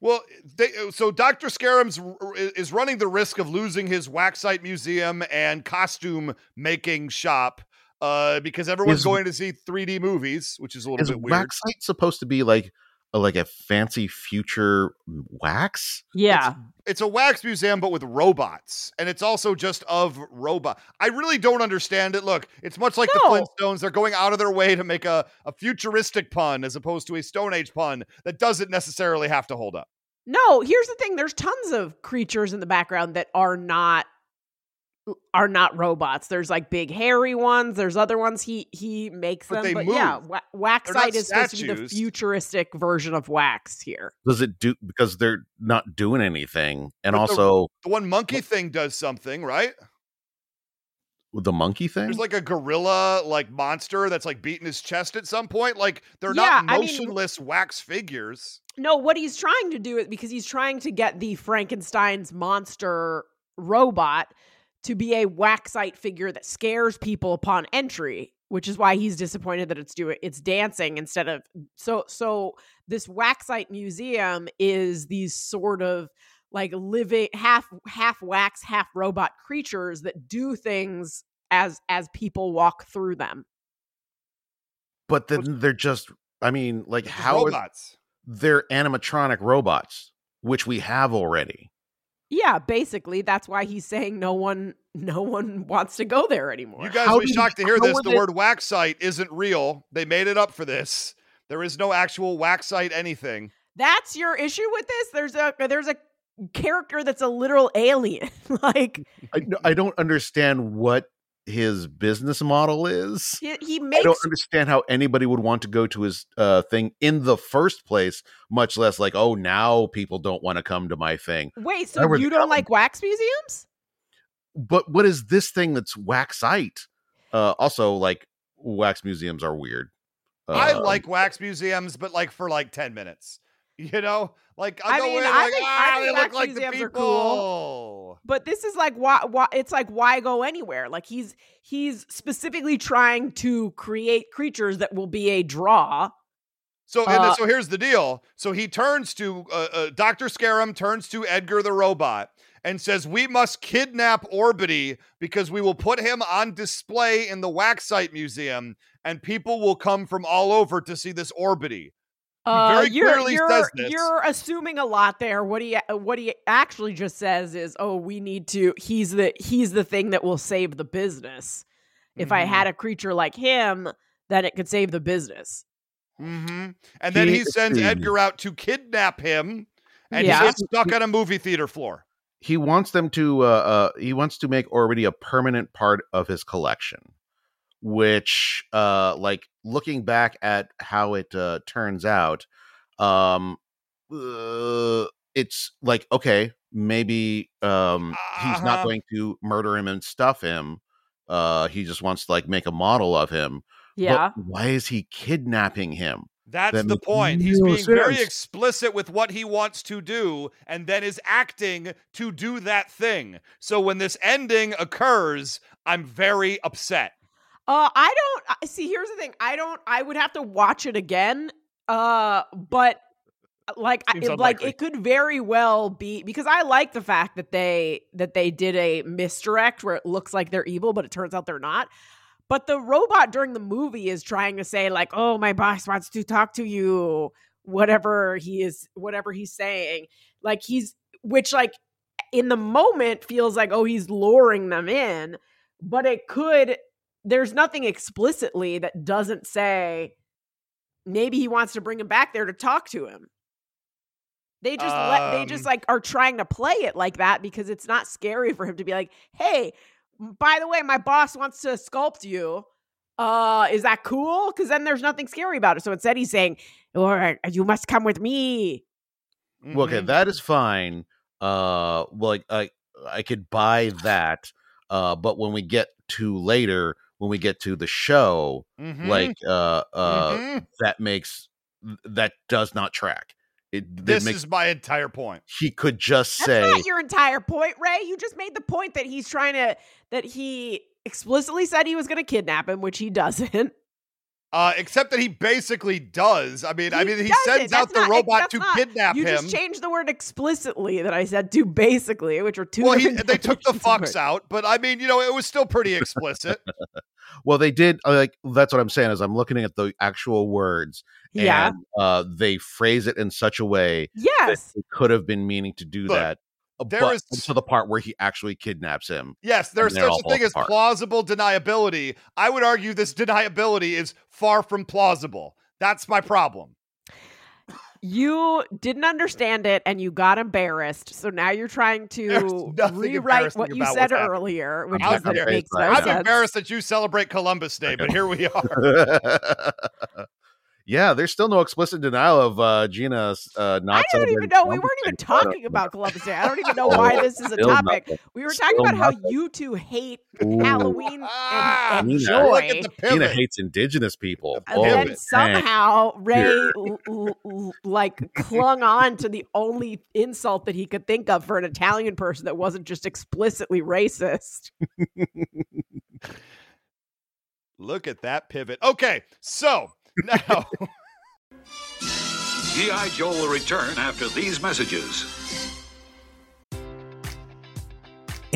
Speaker 1: Well, they, so Dr. Scarum's is running the risk of losing his waxite museum and costume making shop uh, because everyone's
Speaker 3: Is-
Speaker 1: going to see 3D movies, which is a little bit weird.
Speaker 3: waxite supposed to be like a, like a fancy future wax?
Speaker 2: Yeah,
Speaker 1: It's a wax museum, but with robots, and it's also just of robot. I really don't understand it. Look, it's much like
Speaker 2: No.
Speaker 1: the Flintstones. They're going out of their way to make a, a futuristic pun as opposed to a Stone Age pun that doesn't necessarily have to hold up.
Speaker 2: no. Here's the thing: there's tons of creatures in the background that are not are not robots. There's like big hairy ones. There's other ones he he makes
Speaker 1: But
Speaker 2: them.
Speaker 1: they
Speaker 2: but yeah,
Speaker 1: move.
Speaker 2: wa- waxite is supposed to be the futuristic version of wax here.
Speaker 3: Does it do because they're not doing anything? And
Speaker 1: But
Speaker 3: also
Speaker 1: The one monkey thing does something, right?
Speaker 3: with the monkey thing?
Speaker 1: There's like a gorilla like monster that's like beating his chest at some point. Like they're
Speaker 2: Yeah,
Speaker 1: not
Speaker 2: I mean-
Speaker 1: motionless wax figures.
Speaker 2: No, what he's trying to do is because he's trying to get the Frankenstein's monster robot to be a waxite figure that scares people upon entry, which is why he's disappointed that it's doing it's dancing instead of so so this waxite museum is these sort of like living half half wax half robot creatures that do things as as people walk through them.
Speaker 3: but then they're just I mean, like
Speaker 1: how
Speaker 3: how is
Speaker 1: robots.
Speaker 3: they're animatronic robots, which we have already.
Speaker 2: Yeah, basically that's why he's saying no one no one wants to go there anymore.
Speaker 1: You guys will be shocked to hear this. The
Speaker 3: they-
Speaker 1: word waxite isn't real. They made it up for this. There is no actual waxite anything.
Speaker 2: That's your issue with this? There's a there's a character that's a literal alien. (laughs) like
Speaker 3: I, I don't understand what his business model is.
Speaker 2: he, he
Speaker 3: I don't understand how anybody would want to go to his uh, thing in the first place, much less like, oh, now people don't want to come to my thing.
Speaker 2: Wait, so
Speaker 3: were
Speaker 2: you don't like wax museums?
Speaker 3: But what is this thing that's waxite? Uh, also, like wax museums are weird.
Speaker 1: I
Speaker 3: Uh,
Speaker 1: like wax museums, but like for like 10 minutes. You know? Like
Speaker 2: I
Speaker 1: go
Speaker 2: mean, I
Speaker 1: like,
Speaker 2: think- I
Speaker 1: ah,
Speaker 2: think
Speaker 1: they look like the
Speaker 2: museums are
Speaker 1: people.
Speaker 2: cool. But this is like why, why it's like why go anywhere? Like he's he's specifically trying to create creatures that will be a draw.
Speaker 1: So, and
Speaker 2: Uh,
Speaker 1: so here's the deal. So he turns to uh, uh, Dr. Scarum, turns to Edgar the robot, and says, "We must kidnap Orbity because we will put him on display in the Waxite Museum, and people will come from all over to see this Orbity."
Speaker 2: Uh,
Speaker 1: very
Speaker 2: you're,
Speaker 1: clearly
Speaker 2: you're,
Speaker 1: says this.
Speaker 2: You're assuming a lot there. What he what he actually just says is, "Oh, we need to. He's the he's the thing that will save the business. If I
Speaker 1: Mhm.
Speaker 2: had a creature like him, then it could save the business."
Speaker 1: Mm-hmm. And then
Speaker 3: He
Speaker 1: he sends
Speaker 3: is-
Speaker 1: Edgar out to kidnap him, and
Speaker 2: Yeah.
Speaker 1: he gets stuck on a movie theater floor.
Speaker 3: he wants them to uh, uh he wants to make Orbity a permanent part of his collection which uh like looking back at how it uh turns out um uh, it's like okay maybe um he's not
Speaker 1: Uh-huh.
Speaker 3: going to murder him and stuff him uh he just wants to like make a model of him But
Speaker 2: Yeah.
Speaker 3: why is he kidnapping him
Speaker 1: That's
Speaker 3: That
Speaker 1: the point. He's being very explicit with what he wants to do and then is acting to do that thing. So when this ending occurs, I'm very upset.
Speaker 2: Uh, I don't see. Here's the thing. I don't. I would have to watch it again. Uh, but like, I, like it could very well be because I like the fact that they that they did a misdirect where it looks like they're evil, but it turns out they're not. But the robot during the movie is trying to say like, "Oh, my boss wants to talk to you." Whatever he is, whatever he's saying, like he's which like in the moment feels like, oh, he's luring them in, but it could there's nothing explicitly that doesn't say maybe he wants to bring him back there to talk to him. They just let they just
Speaker 1: Um,
Speaker 2: like are trying to play it like that because it's not scary for him to be like, "Hey, by the way, my boss wants to sculpt you. Uh, is that cool? Because then there's nothing scary about it. So instead, he's saying, "All right, you must come with me."
Speaker 3: Well, okay, that is fine. Uh, well, like I, I could buy that. Uh, but when we get to later, when we get to the show,
Speaker 1: Mhm.
Speaker 3: like uh, uh,
Speaker 1: Mhm.
Speaker 3: that makes that does not track. It, it
Speaker 1: this
Speaker 3: makes
Speaker 1: is my entire point.
Speaker 3: he could just
Speaker 2: That's
Speaker 3: say
Speaker 2: not your entire point, Ray. You just made the point that he's trying to that he explicitly said he was going to kidnap him, which he doesn't.
Speaker 1: Uh, except that he basically does. I mean, I mean, he sends out the
Speaker 2: not-
Speaker 1: robot to
Speaker 2: not-
Speaker 1: kidnap
Speaker 2: you
Speaker 1: him.
Speaker 2: just changed the word explicitly that I said to basically, which are two.
Speaker 1: well, he, they took the
Speaker 2: definitions of
Speaker 1: fucks out, but I mean, you know, it was still pretty explicit. (laughs)
Speaker 3: Well, they did uh, like that's what I'm saying is I'm looking at the actual words.
Speaker 2: Yeah.
Speaker 3: And, uh, they phrase it in such a way that
Speaker 2: Yes.
Speaker 3: they could have been meaning to do
Speaker 1: Look,
Speaker 3: that. Uh,
Speaker 1: there
Speaker 3: but
Speaker 1: is-
Speaker 3: to the part where he actually kidnaps him.
Speaker 1: Yes, there's such a thing
Speaker 3: falling
Speaker 1: as
Speaker 3: apart.
Speaker 1: plausible deniability. I would argue this deniability is far from plausible. That's my problem.
Speaker 2: You didn't understand it and you got embarrassed. So now you're trying to
Speaker 1: nothing
Speaker 2: rewrite what you said earlier, which
Speaker 3: I'm
Speaker 2: is that it
Speaker 3: embarrassed
Speaker 2: makes no
Speaker 3: it.
Speaker 1: I'm embarrassed that you celebrate Columbus Day, but here we (laughs) are.
Speaker 3: Yeah, there's still no explicit denial of uh, Gina uh, not.
Speaker 2: I don't even know. We weren't even talking about Columbus (laughs) Day. I don't even know why this is a topic.
Speaker 3: nothing.
Speaker 2: We were
Speaker 3: Still
Speaker 2: talking about how you two hate
Speaker 3: Ooh.
Speaker 2: Halloween
Speaker 1: Ah,
Speaker 2: and, and
Speaker 3: Nina.
Speaker 1: Look
Speaker 2: joy.
Speaker 1: at the
Speaker 3: Gina hates indigenous people.
Speaker 1: The
Speaker 2: And
Speaker 3: Oh,
Speaker 2: then somehow Ray l- l- l- like (laughs) clung on to the only insult that he could think of for an Italian person that wasn't just explicitly racist. (laughs)
Speaker 1: Look at that pivot. Okay, so now (laughs)
Speaker 6: G.I. Joe will return after these messages.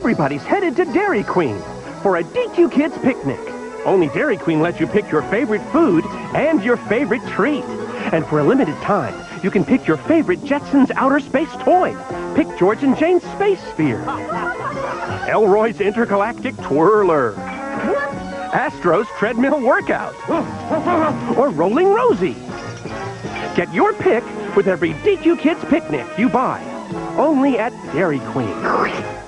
Speaker 6: Everybody's headed to Dairy Queen for a DQ Kids picnic. Only Dairy Queen lets you pick your favorite food and your favorite treat. And for a limited time, you can pick your favorite Jetsons outer space toy. Pick George and Jane's Space Sphere. Elroy's Intergalactic Twirler. Astro's Treadmill Workout. or Rolling Rosie. Get your pick with every DQ Kids picnic you buy. Only at Dairy Queen.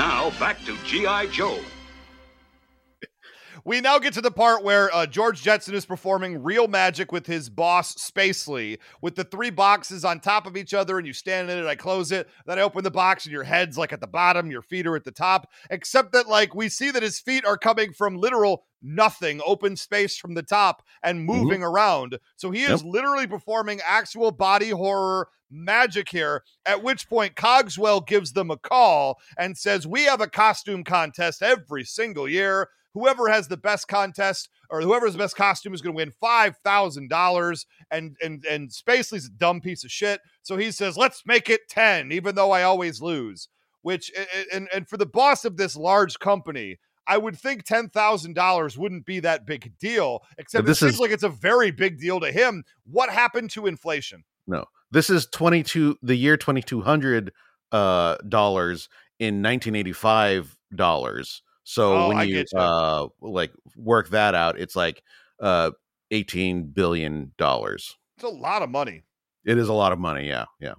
Speaker 7: Now back to G.I. Joe.
Speaker 1: We now get to the part where uh, George Jetson is performing real magic with his boss, Spacely, with the three boxes on top of each other, and you stand in it. I close it, then I open the box, and your head's like at the bottom, your feet are at the top. Except that, like, we see that his feet are coming from literal nothing, open space from the top, and moving around. So he is literally performing actual body horror magic here. At which point, Cogswell gives them a call and says, We have a costume contest every single year. Whoever has the best contest or whoever has the best costume is going to win five thousand dollars. And and and Spacely's a dumb piece of shit, so he says, "Let's make it ten, even though I always lose." Which and and for the boss of this large company, I would think ten thousand dollars wouldn't be that big deal. Except
Speaker 3: But
Speaker 1: it
Speaker 3: this
Speaker 1: seems
Speaker 3: is-
Speaker 1: like it's a very big deal to him. What happened to inflation?
Speaker 3: No, this is twenty two. The year twenty two hundred uh, dollars in nineteen eighty five dollars. So
Speaker 1: Oh,
Speaker 3: when you
Speaker 1: you.
Speaker 3: uh like work that out, it's like uh eighteen billion dollars.
Speaker 1: It's a lot of money.
Speaker 3: It is a lot of money. Yeah, yeah.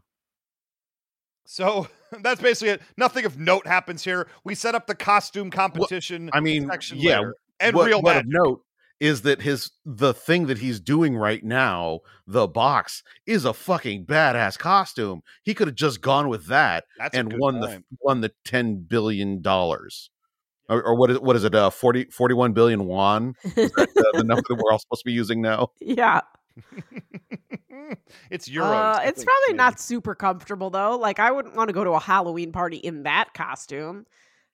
Speaker 1: So (laughs) that's basically it. Nothing of note happens here. We set up the costume competition.
Speaker 3: I mean, yeah.
Speaker 1: later, and
Speaker 3: what,
Speaker 1: real
Speaker 3: what
Speaker 1: magic.
Speaker 3: of note is that his the thing that he's doing right now, the box, is a fucking badass costume. He could have just gone with that
Speaker 1: That's
Speaker 3: and won
Speaker 1: point.
Speaker 3: the won the ten billion dollars. Or, or what is what is it? Uh, 40, 41 billion won. (laughs) Is that the, the number that we're all supposed to be using now?
Speaker 2: Yeah. (laughs)
Speaker 1: it's euros.
Speaker 2: Uh, it's probably
Speaker 1: maybe.
Speaker 2: not super comfortable though. Like I wouldn't want to go to a Halloween party in that costume.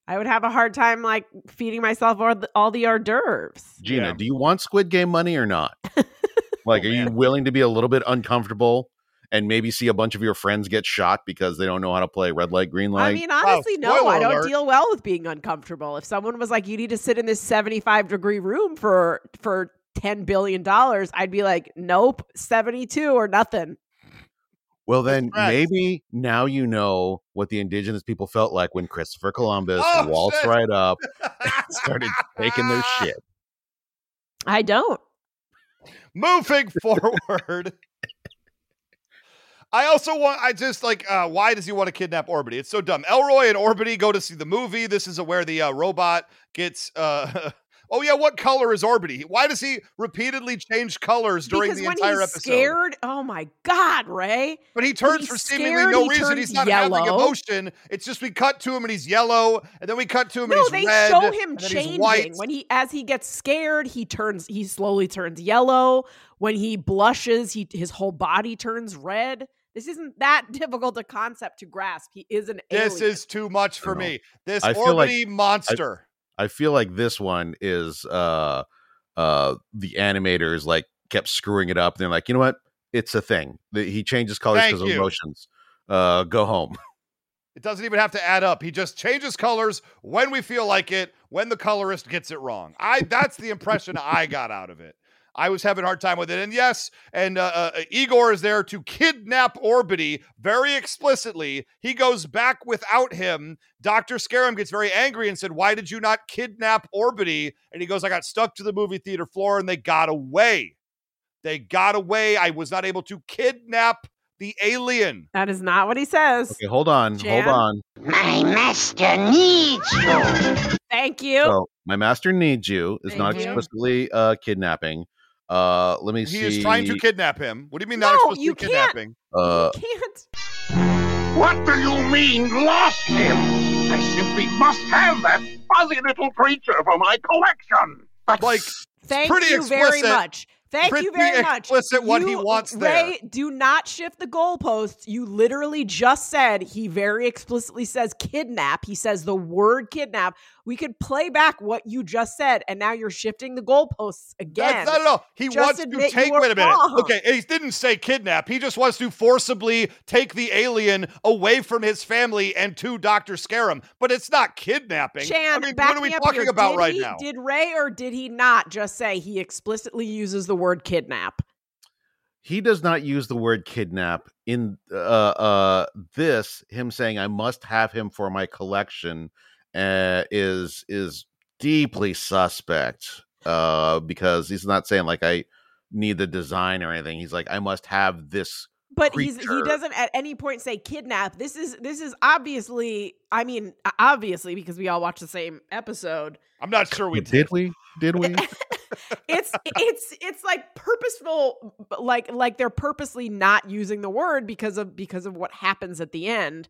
Speaker 2: I would have a hard time like feeding myself all the, all the hors d'oeuvres.
Speaker 3: Gina,
Speaker 1: Yeah.
Speaker 3: do you want Squid Game money or not? (laughs) like,
Speaker 1: Oh,
Speaker 3: are you willing to be a little bit uncomfortable and maybe see a bunch of your friends get shot because they don't know how to play red light, green light?
Speaker 2: I mean, oh, honestly, no, I don't
Speaker 1: alert.
Speaker 2: deal well with being uncomfortable. If someone was like, "You need to sit in this seventy-five degree room for for ten billion dollars," I'd be like, "Nope, seventy-two or nothing."
Speaker 3: Well, then
Speaker 1: Correct.
Speaker 3: maybe now you know what the indigenous people felt like when Christopher Columbus
Speaker 1: Oh,
Speaker 3: waltzed
Speaker 1: shit.
Speaker 3: right up (laughs) and (laughs) started taking their shit.
Speaker 2: I don't.
Speaker 1: Moving forward. I also want, I just like, uh, why does he want to kidnap Orbitty? It's so dumb. Elroy and Orbitty go to see the movie. This is where the uh, robot gets, uh, (laughs) oh yeah, what color is Orbitty? Why does he repeatedly change colors during
Speaker 2: because
Speaker 1: the
Speaker 2: when
Speaker 1: entire
Speaker 2: he's
Speaker 1: episode?
Speaker 2: scared, oh my god, Ray!
Speaker 1: But he turns
Speaker 2: he's
Speaker 1: for seemingly
Speaker 2: scared,
Speaker 1: no
Speaker 2: he
Speaker 1: reason. He's
Speaker 2: turns
Speaker 1: not having
Speaker 2: yellow.
Speaker 1: emotion. It's just we cut to him and he's yellow, and then we cut to him
Speaker 2: No,
Speaker 1: and he's
Speaker 2: they
Speaker 1: red.
Speaker 2: show him
Speaker 1: and then he's
Speaker 2: changing
Speaker 1: white.
Speaker 2: when he as he gets scared. He turns. He slowly turns yellow. When he blushes, he his whole body turns red. This isn't that (laughs) difficult a concept to grasp. He is an
Speaker 1: This
Speaker 2: alien.
Speaker 1: is too much for
Speaker 3: I don't know.
Speaker 1: me. This
Speaker 3: I feel like-
Speaker 1: orbitty monster.
Speaker 3: I feel like this one is uh uh the animators like kept screwing it up. They're like, you know what? It's a thing. He changes colors because of emotions. Uh, go home. (laughs)
Speaker 1: It doesn't even have to add up. He just changes colors when we feel like it, when the colorist gets it wrong. I that's the impression I got out of it. I was having a hard time with it. And yes, and uh, uh, Igor is there to kidnap Orbitty very explicitly. He goes back without him. Dr. Scarum gets very angry and said, Why did you not kidnap Orbitty? And he goes, I got stuck to the movie theater floor and they got away. They got away. I was not able to kidnap the alien.
Speaker 2: That is not what he says.
Speaker 3: Okay, hold on,
Speaker 2: Chan?
Speaker 3: hold on.
Speaker 4: My master needs you.
Speaker 2: Thank you.
Speaker 3: So my master needs you is
Speaker 2: Thank
Speaker 3: not
Speaker 2: you.
Speaker 3: explicitly uh kidnapping. Uh, let me
Speaker 1: He
Speaker 3: see.
Speaker 1: He is trying to kidnap him. What do you mean
Speaker 2: No,
Speaker 1: not explicitly
Speaker 2: you can't.
Speaker 1: kidnapping?
Speaker 3: Uh,
Speaker 2: you can't.
Speaker 7: What do you mean, lost him? I simply must have that fuzzy little creature for my collection.
Speaker 4: But
Speaker 1: Like, (laughs)
Speaker 2: Thank
Speaker 1: pretty
Speaker 2: you very much. Thank you very much.
Speaker 1: explicit what he
Speaker 2: You,
Speaker 1: wants
Speaker 2: Ray, do not shift the goalposts. You literally just said he very explicitly says kidnap. He says the word kidnap. We could play back what you just said, and now you're shifting the goalposts again.
Speaker 1: That's not at all. He
Speaker 2: Just
Speaker 1: wants to take. Wait a minute.
Speaker 2: wrong.
Speaker 1: Okay, he didn't say kidnap. He just wants to forcibly take the alien away from his family and to Doctor Scarum. But it's not kidnapping.
Speaker 2: Chan,
Speaker 1: I mean, what are we talking
Speaker 2: here.
Speaker 1: about
Speaker 2: Did
Speaker 1: right
Speaker 2: he-
Speaker 1: now?
Speaker 2: Did Ray or did he not just say he explicitly uses the word kidnap?
Speaker 3: he does not use the word kidnap in uh uh this him saying i must have him for my collection uh is is deeply suspect uh because he's not saying like i need the design or anything he's like i must have this
Speaker 2: But he's he doesn't at any point say kidnap. This is this is obviously I mean obviously because we all watched the same episode.
Speaker 1: I'm not sure we
Speaker 3: But did we did we (laughs)
Speaker 2: It's it's it's like purposeful like like they're purposely not using the word because of because of what happens at the end.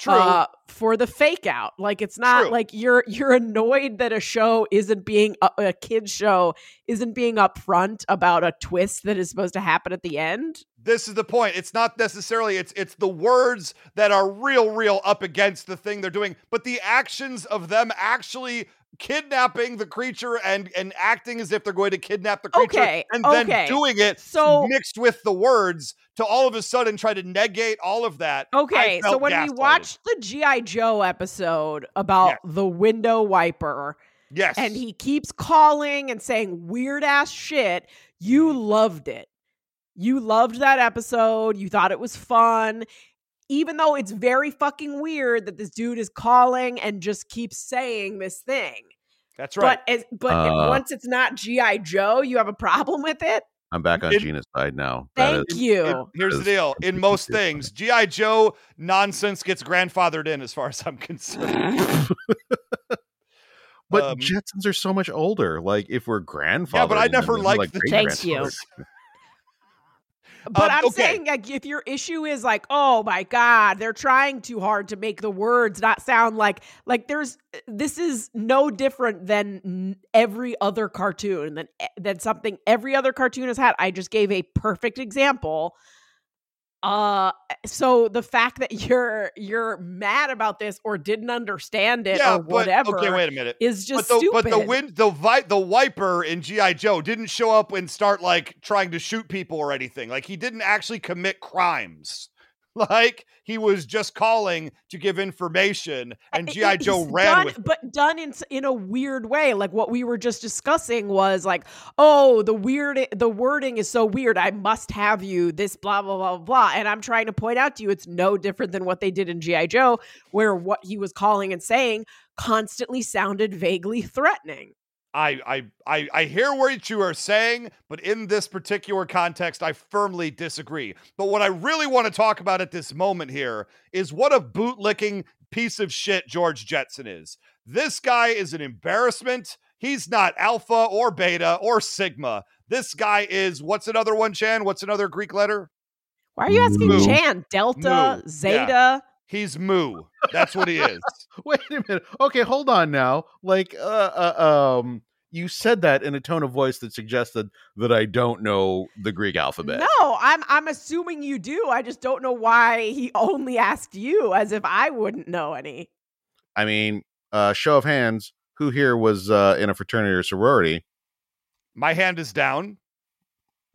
Speaker 1: True.
Speaker 2: uh, for the fake out. Like it's not
Speaker 1: True.
Speaker 2: like you're you're annoyed that a show isn't being a, a kids show isn't being upfront about a twist that is supposed to happen at the end.
Speaker 1: this is the point. It's not necessarily it's it's the words that are real real up against the thing they're doing, but the actions of them actually kidnapping the creature and and acting as if they're going to kidnap the creature
Speaker 2: Okay,
Speaker 1: and
Speaker 2: okay.
Speaker 1: then doing it
Speaker 2: So-
Speaker 1: mixed with the words to all of a sudden try to negate all of that.
Speaker 2: Okay, so when we
Speaker 1: gaslighted.
Speaker 2: watched the GI Joe episode about
Speaker 1: Yes.
Speaker 2: the window wiper
Speaker 1: yes,
Speaker 2: and he keeps calling and saying weird ass shit, you mm-hmm. loved it. You loved that episode. You thought it was fun. Even though it's very fucking weird that this dude is calling and just keeps saying this thing.
Speaker 1: that's right.
Speaker 2: But as, but
Speaker 3: Uh,
Speaker 2: once it's not GI Joe, you have a problem with it.
Speaker 3: i'm back on
Speaker 1: It-
Speaker 3: gina's side now
Speaker 2: Thank
Speaker 3: is-
Speaker 2: you.
Speaker 1: It- here's the deal: in most things, GI Joe nonsense gets grandfathered in, as far as I'm (laughs) concerned.
Speaker 3: but
Speaker 1: Um,
Speaker 3: jetsons are so much older like if we're grandfather
Speaker 1: Yeah, but I never liked the-
Speaker 2: Thanks you. (laughs) But
Speaker 1: Um,
Speaker 2: I'm
Speaker 1: okay.
Speaker 2: saying, like, if your issue is like, oh my god, they're trying too hard to make the words not sound like like there's this is no different than every other cartoon than eh, than something every other cartoon has had. I just gave a perfect example. Uh, so the fact that you're you're mad about this or didn't understand it
Speaker 1: yeah,
Speaker 2: or
Speaker 1: but
Speaker 2: whatever
Speaker 1: okay, wait a minute.
Speaker 2: is just
Speaker 1: but the,
Speaker 2: stupid.
Speaker 1: But the wind, the vi- the wiper in GI Joe didn't show up and start like trying to shoot people or anything. Like he didn't actually commit crimes. (laughs) Like he was just calling to give information, and GI Joe ran
Speaker 2: done,
Speaker 1: with. it.
Speaker 2: but done in in a weird way. Like what we were just discussing was like, oh, the weird, the wording is so weird. I must have you. This blah blah blah blah. And I'm trying to point out to you, it's no different than what they did in GI Joe, where what he was calling and saying constantly sounded vaguely threatening.
Speaker 1: I, I I I hear what you are saying, but in this particular context, I firmly disagree. But what I really want to talk about at this moment here is what a bootlicking piece of shit George Jetson is. This guy is an embarrassment. He's not alpha or beta or sigma. This guy is what's another one, Chan? What's another Greek letter?
Speaker 2: Why are you asking
Speaker 1: Moo.
Speaker 2: Chan? Delta,
Speaker 1: Moo.
Speaker 2: Zeta.
Speaker 1: He's Moo. That's what he is. (laughs)
Speaker 3: Wait a minute. Okay, hold on now. Like, uh, uh um, you said that in a tone of voice that suggested that I don't know the Greek alphabet.
Speaker 2: No, I'm I'm assuming you do. I just don't know why he only asked you as if I wouldn't know any.
Speaker 3: I mean, uh, show of hands, who here was uh, in a fraternity or sorority?
Speaker 1: My hand is down.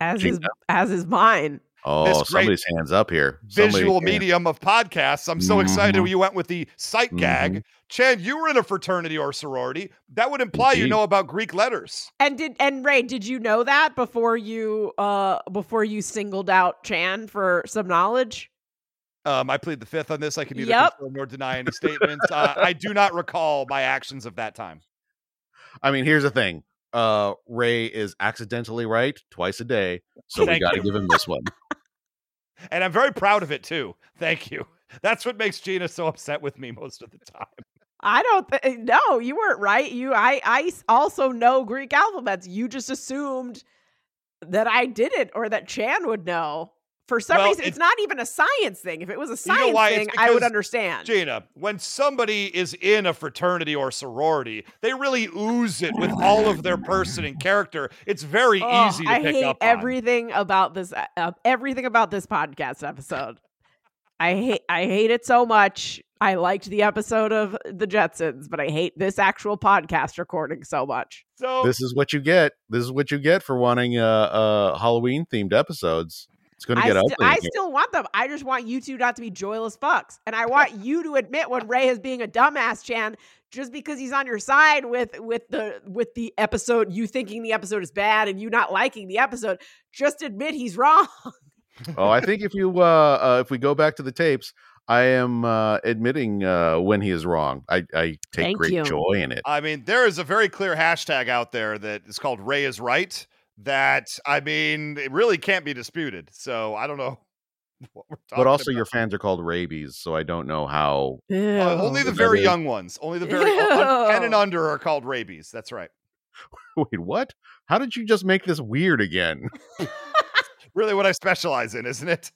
Speaker 2: As is as is mine.
Speaker 3: Oh, somebody's hands up here. Somebody-
Speaker 1: Visual
Speaker 3: yeah.
Speaker 1: medium of podcasts. I'm so excited
Speaker 3: Mhm.
Speaker 1: you went with the sight gag.
Speaker 3: Mhm.
Speaker 1: Chan, you were in a fraternity or sorority. That would imply you know about Greek letters.
Speaker 2: And did and Ray, did you know that before you uh before you singled out Chan for some knowledge?
Speaker 1: Um, I plead the fifth on this. I can neither
Speaker 2: Yep.
Speaker 1: confirm nor deny any statements. uh, I do not recall my actions of that time.
Speaker 3: I mean, here's the thing. Uh, Ray is accidentally right twice a day, so we got to give him this one.
Speaker 1: And I'm very proud of it too. Thank you. That's what makes Gina so upset with me most of the time.
Speaker 2: I don't th- eh, no, you weren't right. You I I also know Greek alphabets. You just assumed that I didn't or that Chan would know. For some
Speaker 1: Well,
Speaker 2: reason,
Speaker 1: it-
Speaker 2: it's not even a science thing. If it was a
Speaker 1: You know
Speaker 2: science
Speaker 1: why?
Speaker 2: Thing, I would understand.
Speaker 1: Gina, when somebody is in a fraternity or sorority, they really ooze it with all of their person and character. It's very
Speaker 2: Oh,
Speaker 1: easy to
Speaker 2: I
Speaker 1: pick
Speaker 2: hate
Speaker 1: up on.
Speaker 2: everything about this. uh, Uh, everything about this podcast episode. I hate. I hate it so much. I liked the episode of the Jetsons, but I hate this actual podcast recording so much.
Speaker 1: So
Speaker 3: this is what you get. This is what you get for wanting uh, uh Halloween themed episodes. It's going to
Speaker 2: I,
Speaker 3: get
Speaker 2: sti-
Speaker 3: ugly.
Speaker 2: I
Speaker 3: in
Speaker 2: still want them. I just want you two not to be joyless fucks, and I (laughs) want you to admit when Ray is being a dumbass, Chan, just because he's on your side with with the with the episode, you thinking the episode is bad and you not liking the episode. Just admit he's wrong.
Speaker 3: oh, I think if you uh, uh if we go back to the tapes, I am uh admitting uh when he is wrong. I I take
Speaker 2: Thank
Speaker 3: great
Speaker 2: you.
Speaker 3: joy in it.
Speaker 1: I mean, there is a very clear hashtag out there that is called Ray is right. That I mean, it really can't be disputed. So I don't know (laughs) what we're talking
Speaker 3: But also
Speaker 1: about.
Speaker 3: your fans are called rabies, so I don't know how
Speaker 1: Uh, only the very young ones. Only (laughs) the very un- ten and under are called rabies. That's right. (laughs)
Speaker 3: Wait, what? How did you just make this weird again?
Speaker 1: really what I specialize in, isn't it?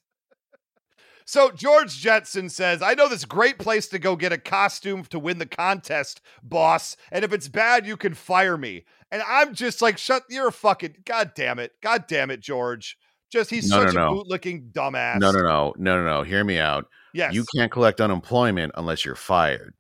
Speaker 1: So George Jetson says, I know this great place to go get a costume to win the contest, boss. And if it's bad, you can fire me. And I'm just like, shut you're a fucking god damn it. God damn it, George. Just he's
Speaker 3: No, no,
Speaker 1: such a
Speaker 3: no.
Speaker 1: bootlicking dumbass.
Speaker 3: No, no, no, no, no, no. Hear me out.
Speaker 1: Yes.
Speaker 3: You can't collect unemployment unless you're fired.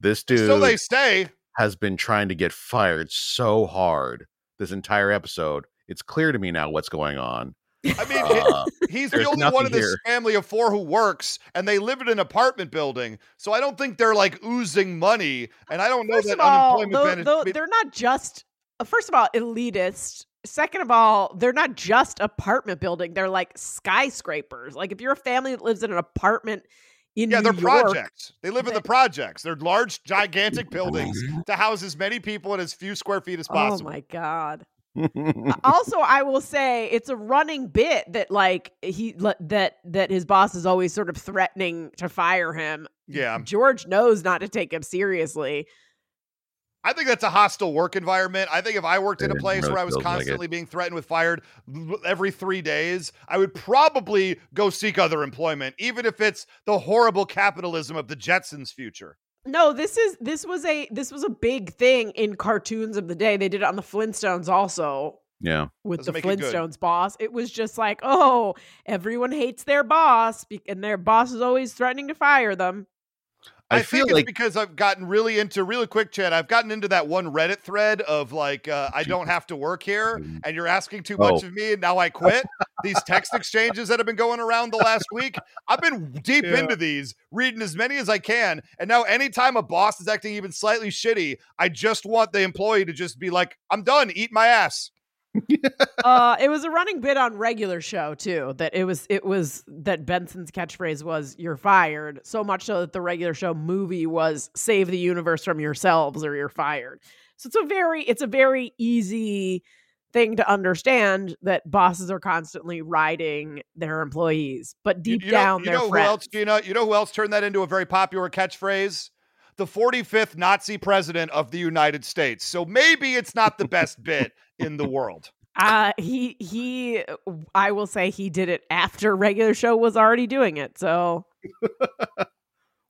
Speaker 3: This dude
Speaker 1: So they stay.
Speaker 3: has been trying to get fired so hard this entire episode. It's clear to me now what's going on.
Speaker 1: I mean,
Speaker 3: Uh,
Speaker 1: he's the only one
Speaker 3: nothing
Speaker 1: of this
Speaker 3: here.
Speaker 1: family of four who works, and they live in an apartment building. So I don't think they're like oozing money. And I don't know that
Speaker 2: all,
Speaker 1: unemployment
Speaker 2: tho- tho-
Speaker 1: benefit.
Speaker 2: they're not just. uh, First of all, elitist. Second of all, they're not just apartment building. They're like skyscrapers. Like if you're a family that lives in an apartment in
Speaker 1: Yeah,
Speaker 2: New
Speaker 1: they're
Speaker 2: York,
Speaker 1: projects. They live in the projects. They're large, gigantic buildings to house as many people in as few square feet as possible.
Speaker 2: Oh my god. (laughs) also, I will say it's a running bit that like he le- that that his boss is always sort of threatening to fire him.
Speaker 1: Yeah.
Speaker 2: George knows not to take him seriously.
Speaker 1: I think that's a hostile work environment. I think if I worked in a place where I was
Speaker 3: feels like
Speaker 1: constantly being threatened with fired every three days, I would probably go seek other employment, even if it's the horrible capitalism of the Jetsons' future.
Speaker 2: No, this is this was a this was a big thing in cartoons of the day. They did it on the Flintstones also
Speaker 3: yeah.
Speaker 2: with
Speaker 1: Doesn't
Speaker 2: the
Speaker 1: make it.
Speaker 2: Flintstones boss. It was just like, oh, everyone hates their boss, be- and their boss is always threatening to fire them.
Speaker 3: I,
Speaker 1: I,
Speaker 3: feel
Speaker 1: think it's
Speaker 3: like
Speaker 1: because I've gotten really into really quick chat. I've gotten into that one Reddit thread of like, uh, I don't have to work here, and you're asking too much
Speaker 3: Oh.
Speaker 1: of me, and now I quit. (laughs) these text exchanges that have been going around the last week, I've been deep
Speaker 3: Yeah.
Speaker 1: into these, reading as many as I can, and now anytime a boss is acting even slightly shitty, I just want the employee to just be like, "I'm done, eat my ass."
Speaker 2: uh it was a running bit on regular show too that it was it was that benson's catchphrase was you're fired so much so that the regular show movie was save the universe from yourselves or you're fired so it's a very it's a very easy thing to understand that bosses are constantly riding their employees but deep
Speaker 1: you
Speaker 2: down
Speaker 1: know, you
Speaker 2: they're
Speaker 1: know who
Speaker 2: friends.
Speaker 1: else, Gina? You know who else turned that into a very popular catchphrase? The 45th Nazi president of the United States. So maybe it's not the best bit in the world.
Speaker 2: uh he he i will say he did it after regular show was already doing it so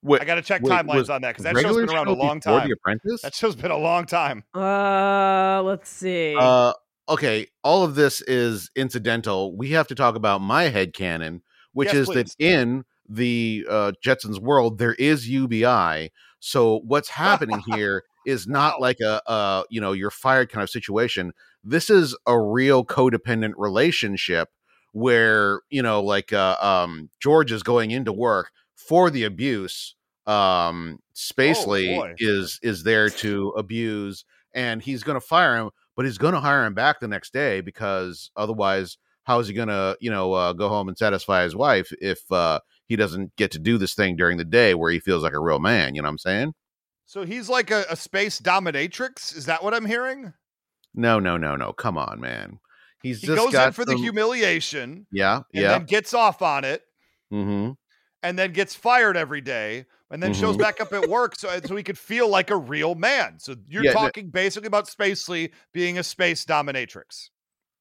Speaker 3: Wait,
Speaker 1: I got to check
Speaker 3: wait,
Speaker 1: timelines
Speaker 3: was
Speaker 1: on that because that show's been around a long time.
Speaker 3: The Apprentice.
Speaker 1: That show's been a long time.
Speaker 2: Uh, let's see.
Speaker 3: Uh, okay, all of this is incidental. We have to talk about my head canon, which
Speaker 1: Yes,
Speaker 3: is
Speaker 1: please.
Speaker 3: that in the uh, Jetsons world there is UBI. So what's happening (laughs) here is not like a, uh, you know, you're fired kind of situation. This is a real codependent relationship where you know, like uh, um, George is going into work for the abuse. Um, Spacely
Speaker 1: boy.
Speaker 3: is is there to abuse, and he's going to fire him, but he's going to hire him back the next day because otherwise, how is he going to, you know, uh, go home and satisfy his wife if uh, he doesn't get to do this thing during the day where he feels like a real man? You know what I'm saying?
Speaker 1: So he's like a, a space dominatrix. Is that what I'm hearing?
Speaker 3: No, no, no, no. Come on, man. He's
Speaker 1: He
Speaker 3: just
Speaker 1: goes in for the
Speaker 3: some-
Speaker 1: humiliation
Speaker 3: Yeah,
Speaker 1: and
Speaker 3: yeah.
Speaker 1: then gets off on it
Speaker 3: mm-hmm.
Speaker 1: And then gets fired every day and then shows
Speaker 3: Mhm.
Speaker 1: back up at work so, so he could feel like a real man. So you're
Speaker 3: Yeah, no-
Speaker 1: talking basically about Spacely being a space dominatrix.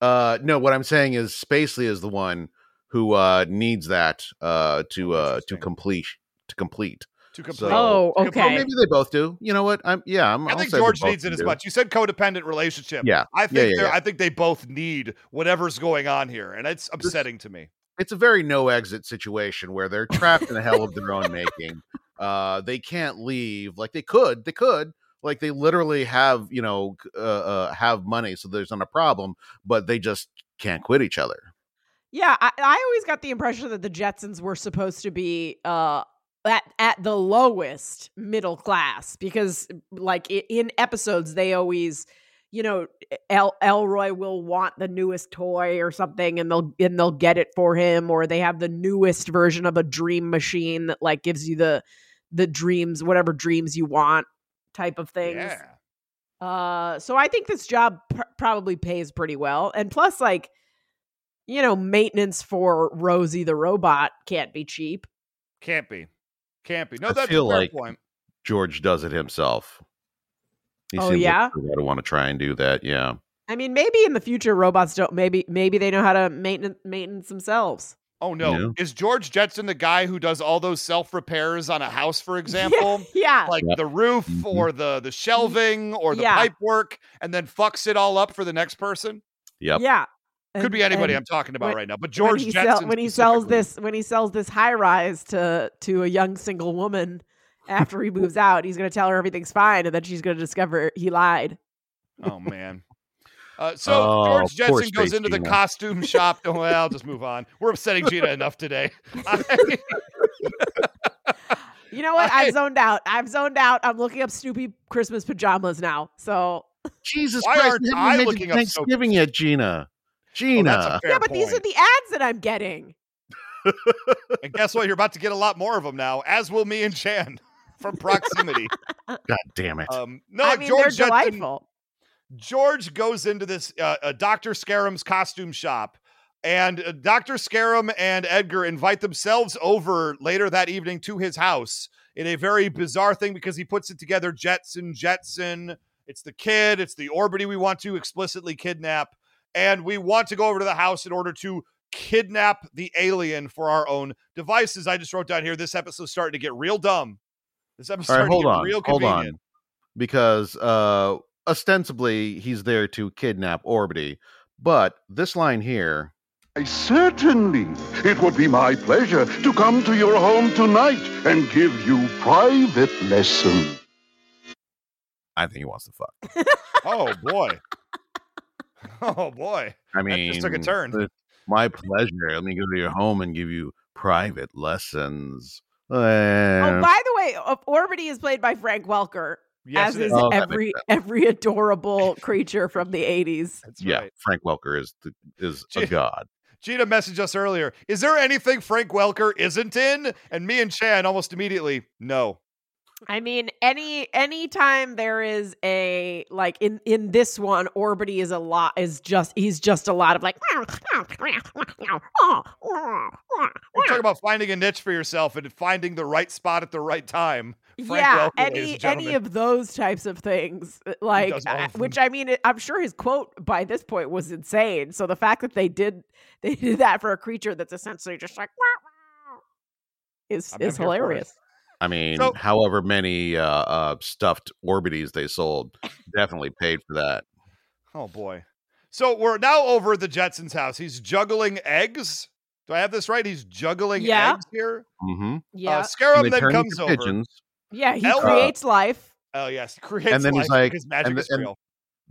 Speaker 3: Uh, no, what I'm saying is Spacely is the one who uh needs that uh to uh to complete to complete.
Speaker 1: To complete.
Speaker 3: So-
Speaker 2: oh,
Speaker 1: to
Speaker 3: Or
Speaker 2: okay.
Speaker 3: maybe they both do. You know what? I'm yeah. I'm,
Speaker 1: I think George needs it as
Speaker 3: do.
Speaker 1: much. You said codependent relationship.
Speaker 3: Yeah,
Speaker 1: I think
Speaker 3: yeah,
Speaker 1: they're
Speaker 3: yeah.
Speaker 1: I think they both need whatever's going on here, and it's upsetting to me.
Speaker 3: It's a very no exit situation where they're trapped in a hell of their own making. Uh, they can't leave. Like they could, they could. Like they literally have, you know, uh, uh, have money, so there's not a problem. But they just can't quit each other.
Speaker 2: Yeah, I, I always got the impression that the Jetsons were supposed to be uh at at the lowest middle class because like in episodes they always you know El- Elroy will want the newest toy or something and they'll and they'll get it for him or they have the newest version of a dream machine that like gives you the the dreams whatever dreams you want type of things.
Speaker 1: Yeah.
Speaker 2: Uh, so I think this job pr- probably pays pretty well, and plus, like, you know, maintenance for Rosie the robot can't be cheap.
Speaker 1: Can't be. Can't be. No,
Speaker 3: I
Speaker 1: that's
Speaker 3: feel
Speaker 1: a fair
Speaker 3: like-
Speaker 1: point.
Speaker 3: George does it himself. He
Speaker 2: Oh,
Speaker 3: seems like
Speaker 2: yeah?
Speaker 3: I don't want to try and do that. Yeah.
Speaker 2: I mean, maybe in the future, robots don't. Maybe, maybe they know how to maintenance maintenance themselves.
Speaker 1: Oh no.
Speaker 3: Yeah.
Speaker 1: Is George Jetson the guy who does all those self repairs on a house, for (laughs) example?
Speaker 2: yeah,
Speaker 1: Like
Speaker 3: Yep.
Speaker 1: the roof
Speaker 3: Mhm.
Speaker 1: or the the shelving or the
Speaker 2: Yeah.
Speaker 1: pipe work and then fucks it all up for the next person?
Speaker 3: Yep.
Speaker 2: yeah.
Speaker 1: Could
Speaker 2: And-
Speaker 1: be anybody
Speaker 2: and
Speaker 1: I'm talking about
Speaker 2: when-
Speaker 1: right now. But
Speaker 2: when
Speaker 1: George
Speaker 2: he,
Speaker 1: Jetson
Speaker 2: sell- when he sells this when he sells this high rise to to a young single woman after he moves out, he's going to tell her everything's fine, and then she's going to discover he lied.
Speaker 1: Oh man. Uh, so
Speaker 3: Oh,
Speaker 1: George
Speaker 3: poor
Speaker 1: Jetson goes
Speaker 3: Space
Speaker 1: into the
Speaker 3: Gina.
Speaker 1: costume (laughs) shop. Oh, well, I'll just move on. We're upsetting Gina enough today. I- (laughs)
Speaker 2: You know what?
Speaker 1: I-
Speaker 2: I've zoned out. I've zoned out. I'm looking up Snoopy Christmas pajamas now. So
Speaker 3: Jesus
Speaker 1: Why
Speaker 3: Christ!
Speaker 1: aren't I
Speaker 3: made
Speaker 1: looking up so-
Speaker 3: Thanksgiving yet, Gina?
Speaker 1: Oh,
Speaker 3: Gina.
Speaker 1: that's a fair
Speaker 2: yeah, but these are the ads that I'm getting. (laughs)
Speaker 1: And guess what? You're about to get a lot more of them now, as will me and Chan from proximity. (laughs)
Speaker 3: God damn it!
Speaker 1: Um, no,
Speaker 2: I mean,
Speaker 1: George
Speaker 2: they're
Speaker 1: Jetson,
Speaker 2: delightful.
Speaker 1: George goes into this uh, uh, Dr. Scarum's costume shop, and uh, Dr. Scarum and Edgar invite themselves over later that evening to his house in a very bizarre thing because he puts it together Jetson, Jetson. It's the kid, it's the Orbitty we want to explicitly kidnap, and we want to go over to the house in order to kidnap the alien for our own devices. I just wrote down here this episode's starting to get real dumb. This episode's
Speaker 3: All right, hold
Speaker 1: to get
Speaker 3: on,
Speaker 1: real
Speaker 3: hold on, because uh, ostensibly he's there to kidnap Orbitty, but this line here, I
Speaker 7: Certainly. It would be my pleasure to come to your home tonight and give you private lessons.
Speaker 3: I think he wants to fuck.
Speaker 1: Oh boy. (laughs) Oh boy.
Speaker 3: I
Speaker 1: That
Speaker 3: mean,
Speaker 1: just took a turn.
Speaker 3: my pleasure. Let me go to your home and give you private lessons.
Speaker 2: Oh,
Speaker 3: Eh,
Speaker 2: by the way, uh, Orbitty is played by Frank Welker,
Speaker 1: Yes,
Speaker 2: as
Speaker 1: it
Speaker 2: is
Speaker 1: is.
Speaker 3: Oh,
Speaker 2: every every adorable (laughs) creature from the 80s.
Speaker 1: That's
Speaker 3: yeah,
Speaker 1: right.
Speaker 3: Frank Welker is the, is a god.
Speaker 1: Gina messaged us earlier. Is there anything Frank Welker isn't in? And me and Chan almost immediately, no.
Speaker 2: I mean, any anytime there is a like in in this one, Orbitty is a lot is just he's just a lot of like
Speaker 1: We're talking about finding a niche for yourself and finding the right spot at the right time. Frank
Speaker 2: yeah, any any of those types of things, uh, like
Speaker 1: all
Speaker 2: uh,
Speaker 1: of
Speaker 2: which I mean, I'm sure his quote by this point was insane. So the fact that they did they (laughs) did that for a creature that's essentially just like is
Speaker 1: I'm-
Speaker 2: is
Speaker 1: I'm here for it.
Speaker 2: hilarious.
Speaker 3: I mean,
Speaker 1: So-
Speaker 3: however many uh, uh, stuffed Orbitties they sold, definitely paid for that.
Speaker 1: Oh boy. So we're now over at the Jetsons' house. He's juggling eggs. Do I have this right? He's juggling
Speaker 2: Yeah.
Speaker 1: eggs here.
Speaker 3: Mm-hmm.
Speaker 2: Yeah.
Speaker 1: Uh, Scarum
Speaker 3: they
Speaker 1: then comes
Speaker 3: into
Speaker 1: over.
Speaker 3: pigeons.
Speaker 2: yeah, he
Speaker 1: El-
Speaker 2: creates life.
Speaker 1: Oh yes, (laughs) creates
Speaker 3: And then he's like-
Speaker 1: because magic
Speaker 3: and the-
Speaker 1: is
Speaker 3: and-
Speaker 1: real.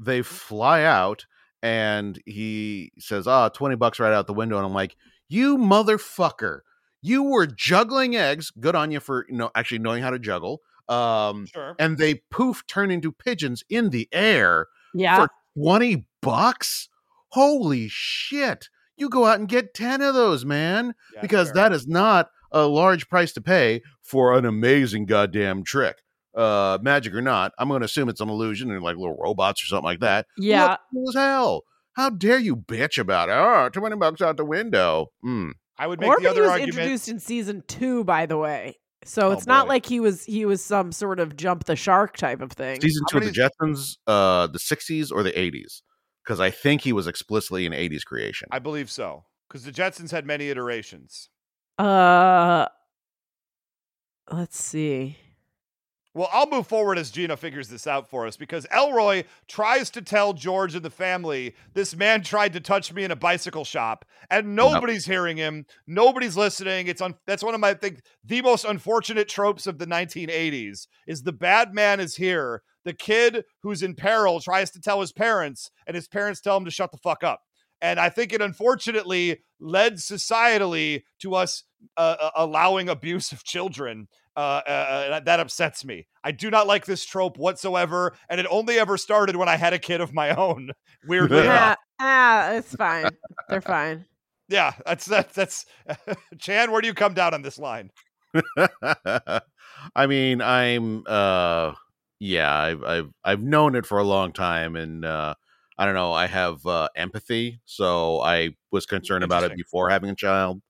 Speaker 3: They fly out, and he says, "Ah, 20 bucks right out the window." And I'm like, "You motherfucker! You were juggling eggs. Good on you for you know actually knowing how to juggle." Um,
Speaker 1: Sure.
Speaker 3: and they poof turn into pigeons in the air
Speaker 2: Yeah.
Speaker 3: for 20 bucks. Holy shit! You go out and get 10 of those, man.
Speaker 1: Yeah,
Speaker 3: because
Speaker 1: fair.
Speaker 3: that is not a large price to pay for an amazing goddamn trick. Uh, magic or not, I'm going to assume it's an illusion and like little robots or something like that.
Speaker 2: yeah.
Speaker 3: Cool as hell. How dare you bitch about it? Oh, 20 bucks out the window. Mm.
Speaker 1: I would make
Speaker 2: Orbitty
Speaker 1: the other
Speaker 2: was
Speaker 1: argument.
Speaker 2: introduced in season two, by the way. So
Speaker 1: Oh,
Speaker 2: it's not
Speaker 1: boy.
Speaker 2: like he was he was some sort of jump the shark type of thing.
Speaker 3: Season two of the Jetsons, uh, the 60s or the 80s? Because I think he was explicitly an 80s creation.
Speaker 1: I believe so because the Jetsons had many iterations.
Speaker 2: Uh, let's see.
Speaker 1: Well, I'll move forward as Gina figures this out for us because Elroy tries to tell George and the family this man tried to touch me in a bicycle shop, and nobody's hearing him. Nobody's listening. It's on. That's one of my I think the most unfortunate tropes of the 1980s is the bad man is here. The kid who's in peril tries to tell his parents, and his parents tell him to shut the fuck up. And I think it unfortunately led societally to us uh, uh, allowing abuse of children. Uh, uh, uh, that- that upsets me. I do not like this trope whatsoever, and it only ever started when I had a kid of my own. (laughs) Weirdly enough.
Speaker 2: Ah, ah, it's fine. They're fine.
Speaker 1: Yeah, that's that's that's. (laughs) Chan, where do you come down on this line?
Speaker 3: I mean, I'm uh yeah, I've I've I've known it for a long time and uh I don't know, I have uh empathy, so I was concerned about it before having a child.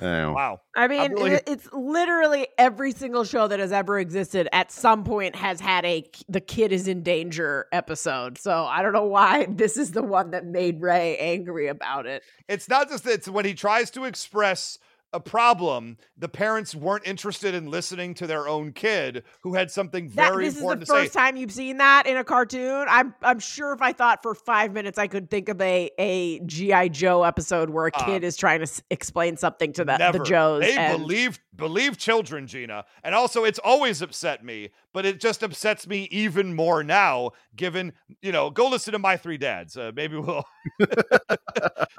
Speaker 3: I.
Speaker 1: Wow.
Speaker 2: I mean,
Speaker 1: really-
Speaker 2: it's literally every single show that has ever existed at some point has had a the kid is in danger episode. So I don't know why (laughs) this is the one that made Ray angry about it.
Speaker 1: It's not just that it's when he tries to express a problem, the parents weren't interested in listening to their own kid who had something very That
Speaker 2: this is the first
Speaker 1: say.
Speaker 2: time you've seen that in a cartoon. I'm I'm sure if I thought for five minutes I could think of a a GI Joe episode where a
Speaker 1: Uh,
Speaker 2: kid is trying to s- explain something to the
Speaker 1: Never.
Speaker 2: the Joes.
Speaker 1: They
Speaker 2: and-
Speaker 1: believe believe children, Gina. And also it's always upset me, but it just upsets me even more now, given, you know, go listen to my three dads. Uh, maybe we'll (laughs)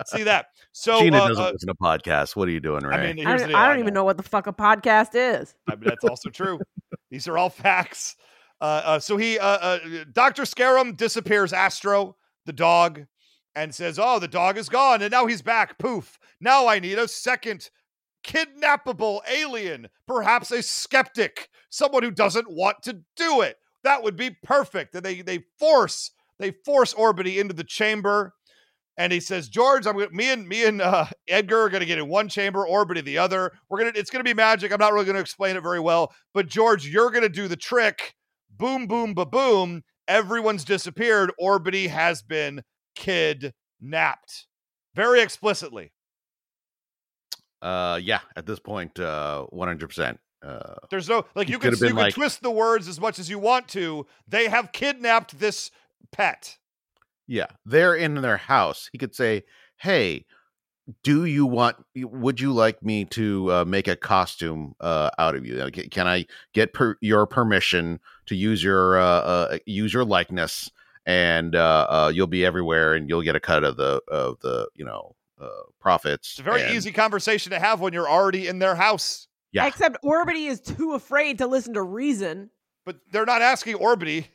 Speaker 1: see that. So
Speaker 3: Gina
Speaker 1: uh,
Speaker 3: doesn't
Speaker 1: uh,
Speaker 3: listen to podcasts. What are you doing, Ray?
Speaker 1: I mean,
Speaker 2: I don't, I don't even know what the fuck a podcast is.
Speaker 1: I mean, that's also true. These are all facts. Uh, uh, so he, uh, uh, Dr. Scarum disappears Astro, the dog, and says, Oh, the dog is gone. And now he's back. Poof. Now I need a second kidnappable alien, perhaps a skeptic, someone who doesn't want to do it. That would be perfect. And they, they force, they force Orbitty into the chamber. And he says, George, I'm gonna, me and me and uh, Edgar are gonna get in one chamber, Orbitty the other. We're gonna, it's gonna be magic. I'm not really gonna explain it very well, but George, you're gonna do the trick. Boom, boom, ba boom. Everyone's disappeared. Orbitty has been kidnapped, very explicitly.
Speaker 3: Uh yeah, at this point, uh 100%. Uh
Speaker 1: There's no like you can you
Speaker 3: been
Speaker 1: can
Speaker 3: like-
Speaker 1: twist the words as much as you want to. They have kidnapped this pet.
Speaker 3: Yeah, they're in their house. He could say, "Hey, do you want? Would you like me to uh, make a costume uh, out of you? Can I get per- your permission to use your uh, uh, use your likeness, and uh, uh, you'll be everywhere, and you'll get a cut of the of the you know profits."
Speaker 1: It's a very
Speaker 3: and-
Speaker 1: easy conversation to have when you're already in their house.
Speaker 3: Yeah.
Speaker 2: Except Orbitty is too afraid to listen to reason.
Speaker 1: But they're not asking Orbitty.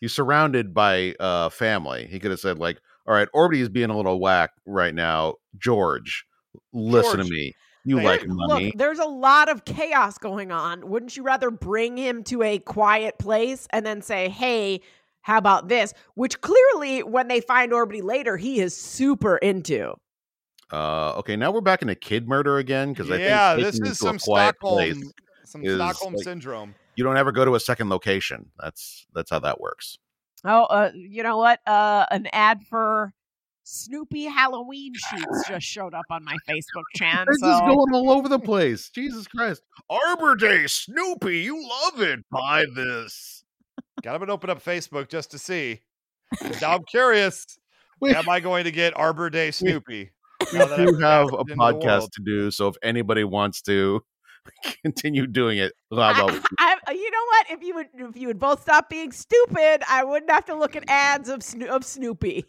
Speaker 3: He's surrounded by uh, family. He could have said like, "All right, Orbitty is being a little whack right now. George, listen
Speaker 1: George,
Speaker 3: to me. You
Speaker 1: hey,
Speaker 3: like
Speaker 2: Look, there's a lot of chaos going on. Wouldn't you rather bring him to a quiet place and then say, "Hey, how about this?" Which clearly, when they find Orbitty later, he is super into.
Speaker 3: Uh, okay, now we're back into kid murder again because I
Speaker 1: yeah,
Speaker 3: think
Speaker 1: this is
Speaker 3: a
Speaker 1: some
Speaker 3: quiet
Speaker 1: Stockholm,
Speaker 3: place,
Speaker 1: some
Speaker 3: is
Speaker 1: Stockholm
Speaker 3: like-
Speaker 1: syndrome.
Speaker 3: you don't ever go to a second location. That's that's how that works.
Speaker 2: Oh, uh, you know what? Uh, an ad for Snoopy Halloween sheets just showed up on my Facebook chan.
Speaker 3: They're
Speaker 2: So
Speaker 3: just going all over the place. Jesus Christ. Arbor Day, Snoopy, you love it. Buy this.
Speaker 1: Gotta open up Facebook just to see. (laughs) Now I'm curious.
Speaker 3: We-
Speaker 1: Am I going to get Arbor Day Snoopy?
Speaker 3: We do (laughs)
Speaker 1: I've
Speaker 3: a
Speaker 1: cast into the
Speaker 3: podcast to do, so if anybody wants to (laughs) continue doing it, blah, blah, blah.
Speaker 2: I, (laughs) I, you know what? If you would, if you would both stop being stupid, I wouldn't have to look at ads of Snoo- of Snoopy.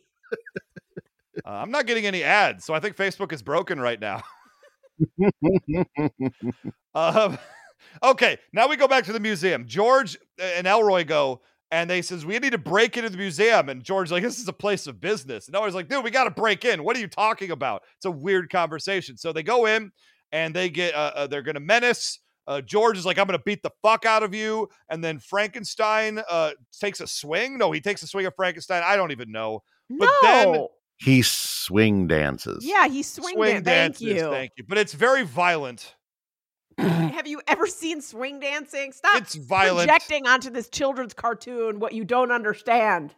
Speaker 1: Uh, I'm not getting any ads, so I think Facebook is broken right now. Um, okay, now we go back to the museum. George and Elroy go, and they says we need to break into the museum. And George's like, "This is a place of business." And Elroy's like, "Dude, we got to break in. What are you talking about?" It's a weird conversation. So they go in, and they get uh, uh, they're gonna menace. Uh, George is like, "I'm gonna beat the fuck out of you," and then Frankenstein uh, takes a swing. No, he takes a swing at Frankenstein. I don't even know. But
Speaker 2: no.
Speaker 1: then-
Speaker 3: he swing dances.
Speaker 2: yeah, he swing,
Speaker 1: swing
Speaker 2: dan- Thank you.
Speaker 1: thank you. But it's very violent.
Speaker 2: Have you ever seen swing dancing? Stop
Speaker 1: It's violent.
Speaker 2: projecting onto this children's cartoon what you don't understand.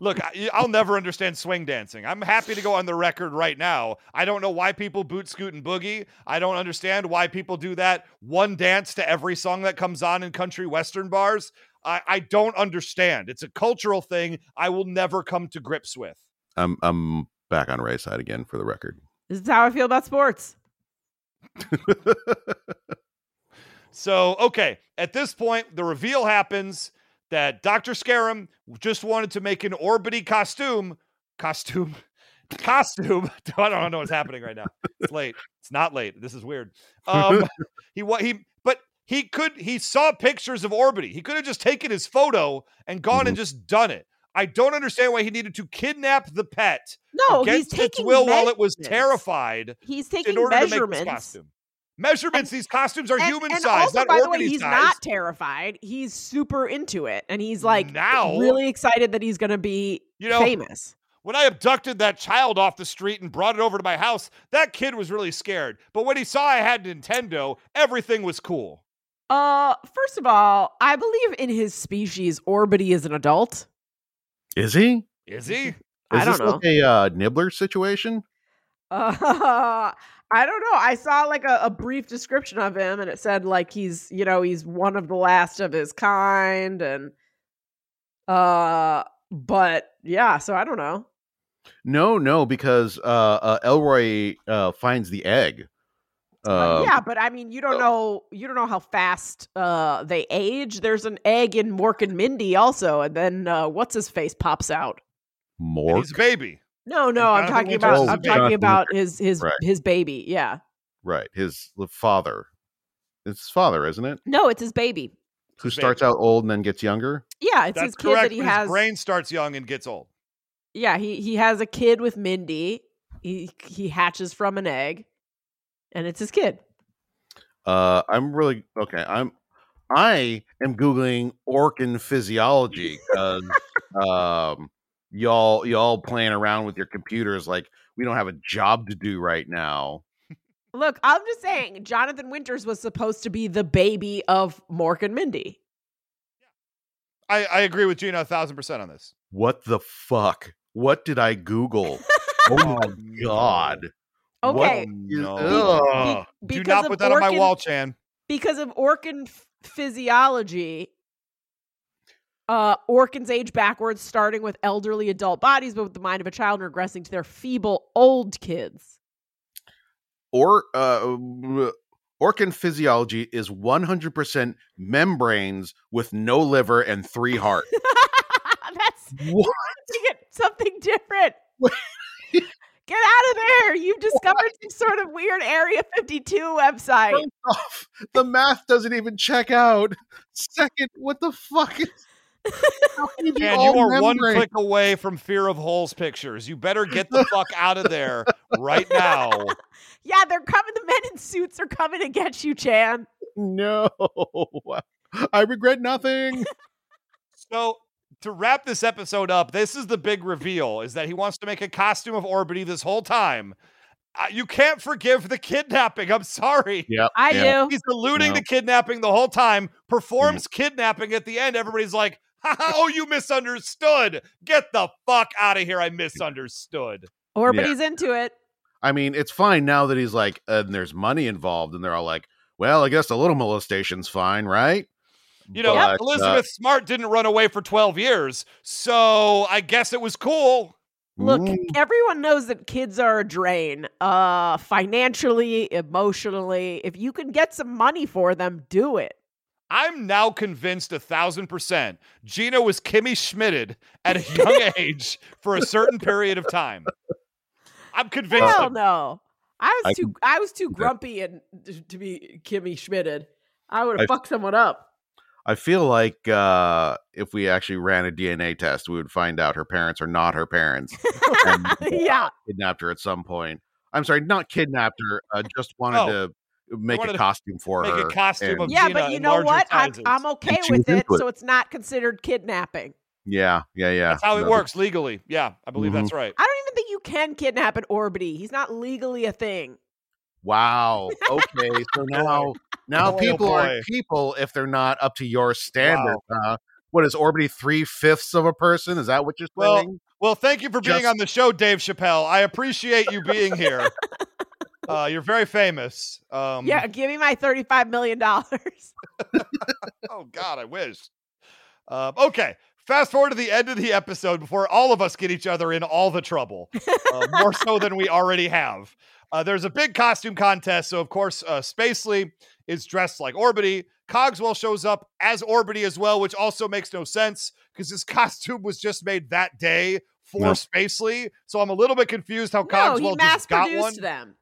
Speaker 1: Look, I, I'll never understand swing dancing. I'm happy to go on the record right now. I don't know why people boot, scoot, and boogie. I don't understand why people do that one dance to every song that comes on in country western bars. I, I don't understand. It's a cultural thing I will never come to grips with.
Speaker 3: I'm I'm back on Ray's side again for the record.
Speaker 2: This is how I feel about sports.
Speaker 1: So, okay, at this point, the reveal happens that Dr. Scarum just wanted to make an Orbitty costume. Costume. (laughs) Costume. (laughs) I don't know what's happening right now. It's late. It's not late. This is weird. Um, (laughs) he wa- he, but he could. He saw pictures of Orbitty. He could have just taken his photo and gone and just done it. I don't understand why he needed to kidnap the pet
Speaker 2: No, he's
Speaker 1: against its
Speaker 2: taking
Speaker 1: will while it was
Speaker 2: measurements.
Speaker 1: terrified
Speaker 2: He's taking
Speaker 1: in
Speaker 2: taking
Speaker 1: order to make this
Speaker 2: measurements.
Speaker 1: costume. Measurements. these costumes are
Speaker 2: and,
Speaker 1: human
Speaker 2: and
Speaker 1: size,
Speaker 2: also, by the way, he's
Speaker 1: size.
Speaker 2: not terrified. He's super into it, and he's like
Speaker 1: Now-
Speaker 2: really excited that he's going to be
Speaker 1: You know,
Speaker 2: famous.
Speaker 1: When I abducted that child off the street and brought it over to my house, that kid was really scared. But when he saw I had Nintendo, everything was cool.
Speaker 2: Uh, first of all, I believe in his species, Orbitty is an adult.
Speaker 3: Is he?
Speaker 1: Is he?
Speaker 3: Is
Speaker 2: I don't
Speaker 3: this like a uh, nibbler situation?
Speaker 2: Uh, (laughs) I don't know. I saw like a, a brief description of him, and it said like he's, you know, he's one of the last of his kind, and uh, but yeah. So I don't know.
Speaker 3: No, no, because uh, uh, Elroy uh, finds the egg.
Speaker 2: Uh,
Speaker 3: Uh,
Speaker 2: yeah, but I mean, you don't know, you don't know how fast uh they age. There's an egg in Mork and Mindy also, and then uh, what's his face pops out.
Speaker 1: And
Speaker 3: Mork.
Speaker 1: he's a baby.
Speaker 2: No, no, I'm talking about, I'm
Speaker 3: a
Speaker 2: talking
Speaker 3: Jonathan
Speaker 2: about his his
Speaker 3: Right.
Speaker 2: his baby. Yeah,
Speaker 3: Right, his l- father. It's his father, isn't it?
Speaker 2: no, it's his baby.
Speaker 3: Who
Speaker 1: his
Speaker 3: starts out old and then gets younger?
Speaker 2: Yeah, it's
Speaker 1: That's
Speaker 2: his kid
Speaker 1: correct.
Speaker 2: that he has.
Speaker 1: His brain starts young and gets old.
Speaker 2: Yeah, he he has a kid with Mindy. He he hatches from an egg, and it's his kid.
Speaker 3: Uh, I'm really okay. I'm I am googling Orkan physiology because um, y'all y'all playing around with your computers like we don't have a job to do right now.
Speaker 2: Look, I'm just saying, Jonathan Winters was supposed to be the baby of Mork and Mindy.
Speaker 1: I, I agree with Gina a thousand percent on this.
Speaker 3: What the fuck? What did I Google? (laughs) oh my
Speaker 1: no.
Speaker 3: god! What
Speaker 2: Okay,
Speaker 3: is-
Speaker 1: No.
Speaker 3: ugh.
Speaker 2: Be-
Speaker 1: Do
Speaker 2: because
Speaker 1: not
Speaker 2: of
Speaker 1: put that on my wall, Chan.
Speaker 2: because of Orkan f- physiology. Uh, Orkans age backwards, starting with elderly adult bodies, but with the mind of a child, and regressing to their feeble old kids.
Speaker 3: or uh, Orkan physiology is 100% membranes with no liver and three (laughs) heart.
Speaker 2: That's
Speaker 3: what?
Speaker 2: something different. (laughs) Get out of there. You've (laughs) discovered some sort of weird Area 52 website.
Speaker 3: First off, the math doesn't even check out. Second, what the fuck is? How can it be
Speaker 1: And
Speaker 3: all
Speaker 1: you are one
Speaker 3: membrane?
Speaker 1: click away from Fear of Holes pictures. You better get the fuck (laughs) out of there right now. (laughs)
Speaker 2: Yeah, they're coming. The men in suits are coming to get you, Chan.
Speaker 3: No, I regret nothing.
Speaker 1: So to wrap this episode up, this is the big reveal: is that he wants to make a costume of Orbitty this whole time. Uh, you can't forgive the kidnapping. I'm sorry.
Speaker 3: Yep,
Speaker 2: I
Speaker 3: yep.
Speaker 2: do.
Speaker 1: He's alluding
Speaker 3: No.
Speaker 1: to kidnapping the whole time. Performs kidnapping at the end. Everybody's like, oh, you misunderstood. Get the fuck out of here. I misunderstood.
Speaker 2: Orbitty's into it.
Speaker 3: I mean, it's fine now that he's like, uh, and there's money involved, and they're all like, well, I guess a little molestation's fine, right?
Speaker 1: You know,
Speaker 3: But, uh,
Speaker 1: Elizabeth Smart didn't run away for 12 years, so I guess it was cool.
Speaker 2: Look,
Speaker 3: mm,
Speaker 2: everyone knows that kids are a drain, uh, financially, emotionally. If you can get some money for them, do it.
Speaker 1: I'm now convinced a thousand percent Gina was Kimmy Schmidted at a young (laughs) age for a certain period of time. I'm convinced.
Speaker 2: Hell no. I was
Speaker 3: I
Speaker 2: too I was too grumpy and to be Kimmy Schmidted. I would
Speaker 3: I-
Speaker 2: have fucked someone up.
Speaker 3: I feel like uh, if we actually ran a DNA test, we would find out her parents are not her parents. and, (laughs)
Speaker 2: yeah.
Speaker 3: kidnapped her at some point. I'm sorry, not kidnapped her. Uh, just wanted
Speaker 1: Oh.
Speaker 3: to make
Speaker 1: wanted
Speaker 3: a costume for
Speaker 1: make
Speaker 3: her.
Speaker 1: a costume
Speaker 3: and-
Speaker 1: of
Speaker 2: Yeah,
Speaker 1: Gina
Speaker 2: but you know what? I'm. I'm okay with it,
Speaker 3: it.
Speaker 2: so it's not considered kidnapping.
Speaker 3: yeah, yeah, yeah.
Speaker 1: That's how it
Speaker 3: No,
Speaker 1: works legally. Yeah, I believe
Speaker 3: Mm-hmm.
Speaker 1: that's right.
Speaker 2: I don't even think you can kidnap an Orbitty. He's not legally a thing.
Speaker 3: Wow. Okay, so (laughs) now now
Speaker 1: oh
Speaker 3: people
Speaker 1: boy.
Speaker 3: are people if they're not up to your standard. Uh, what is Orbitty three fifths of a person? Is that what you're saying?
Speaker 1: Well, well thank you for being
Speaker 3: Just-
Speaker 1: on the show, Dave Chappelle. I appreciate you being here. (laughs) uh, you're very famous. Um,
Speaker 2: yeah, give me my $35 million. (laughs)
Speaker 1: Oh God, I wish. Um, okay, fast forward to the end of the episode before all of us get each other in all the trouble, (laughs) uh, more so than we already have. Uh, there's a big costume contest, so of course, uh, Spacely is dressed like Orbitty. Cogswell shows up as Orbitty as well, which also makes no sense because his (laughs) costume was just made that day for
Speaker 3: No.
Speaker 1: Spacely. So I'm a little bit confused how
Speaker 2: no,
Speaker 1: Cogswell
Speaker 2: he mass
Speaker 1: just got one
Speaker 2: them.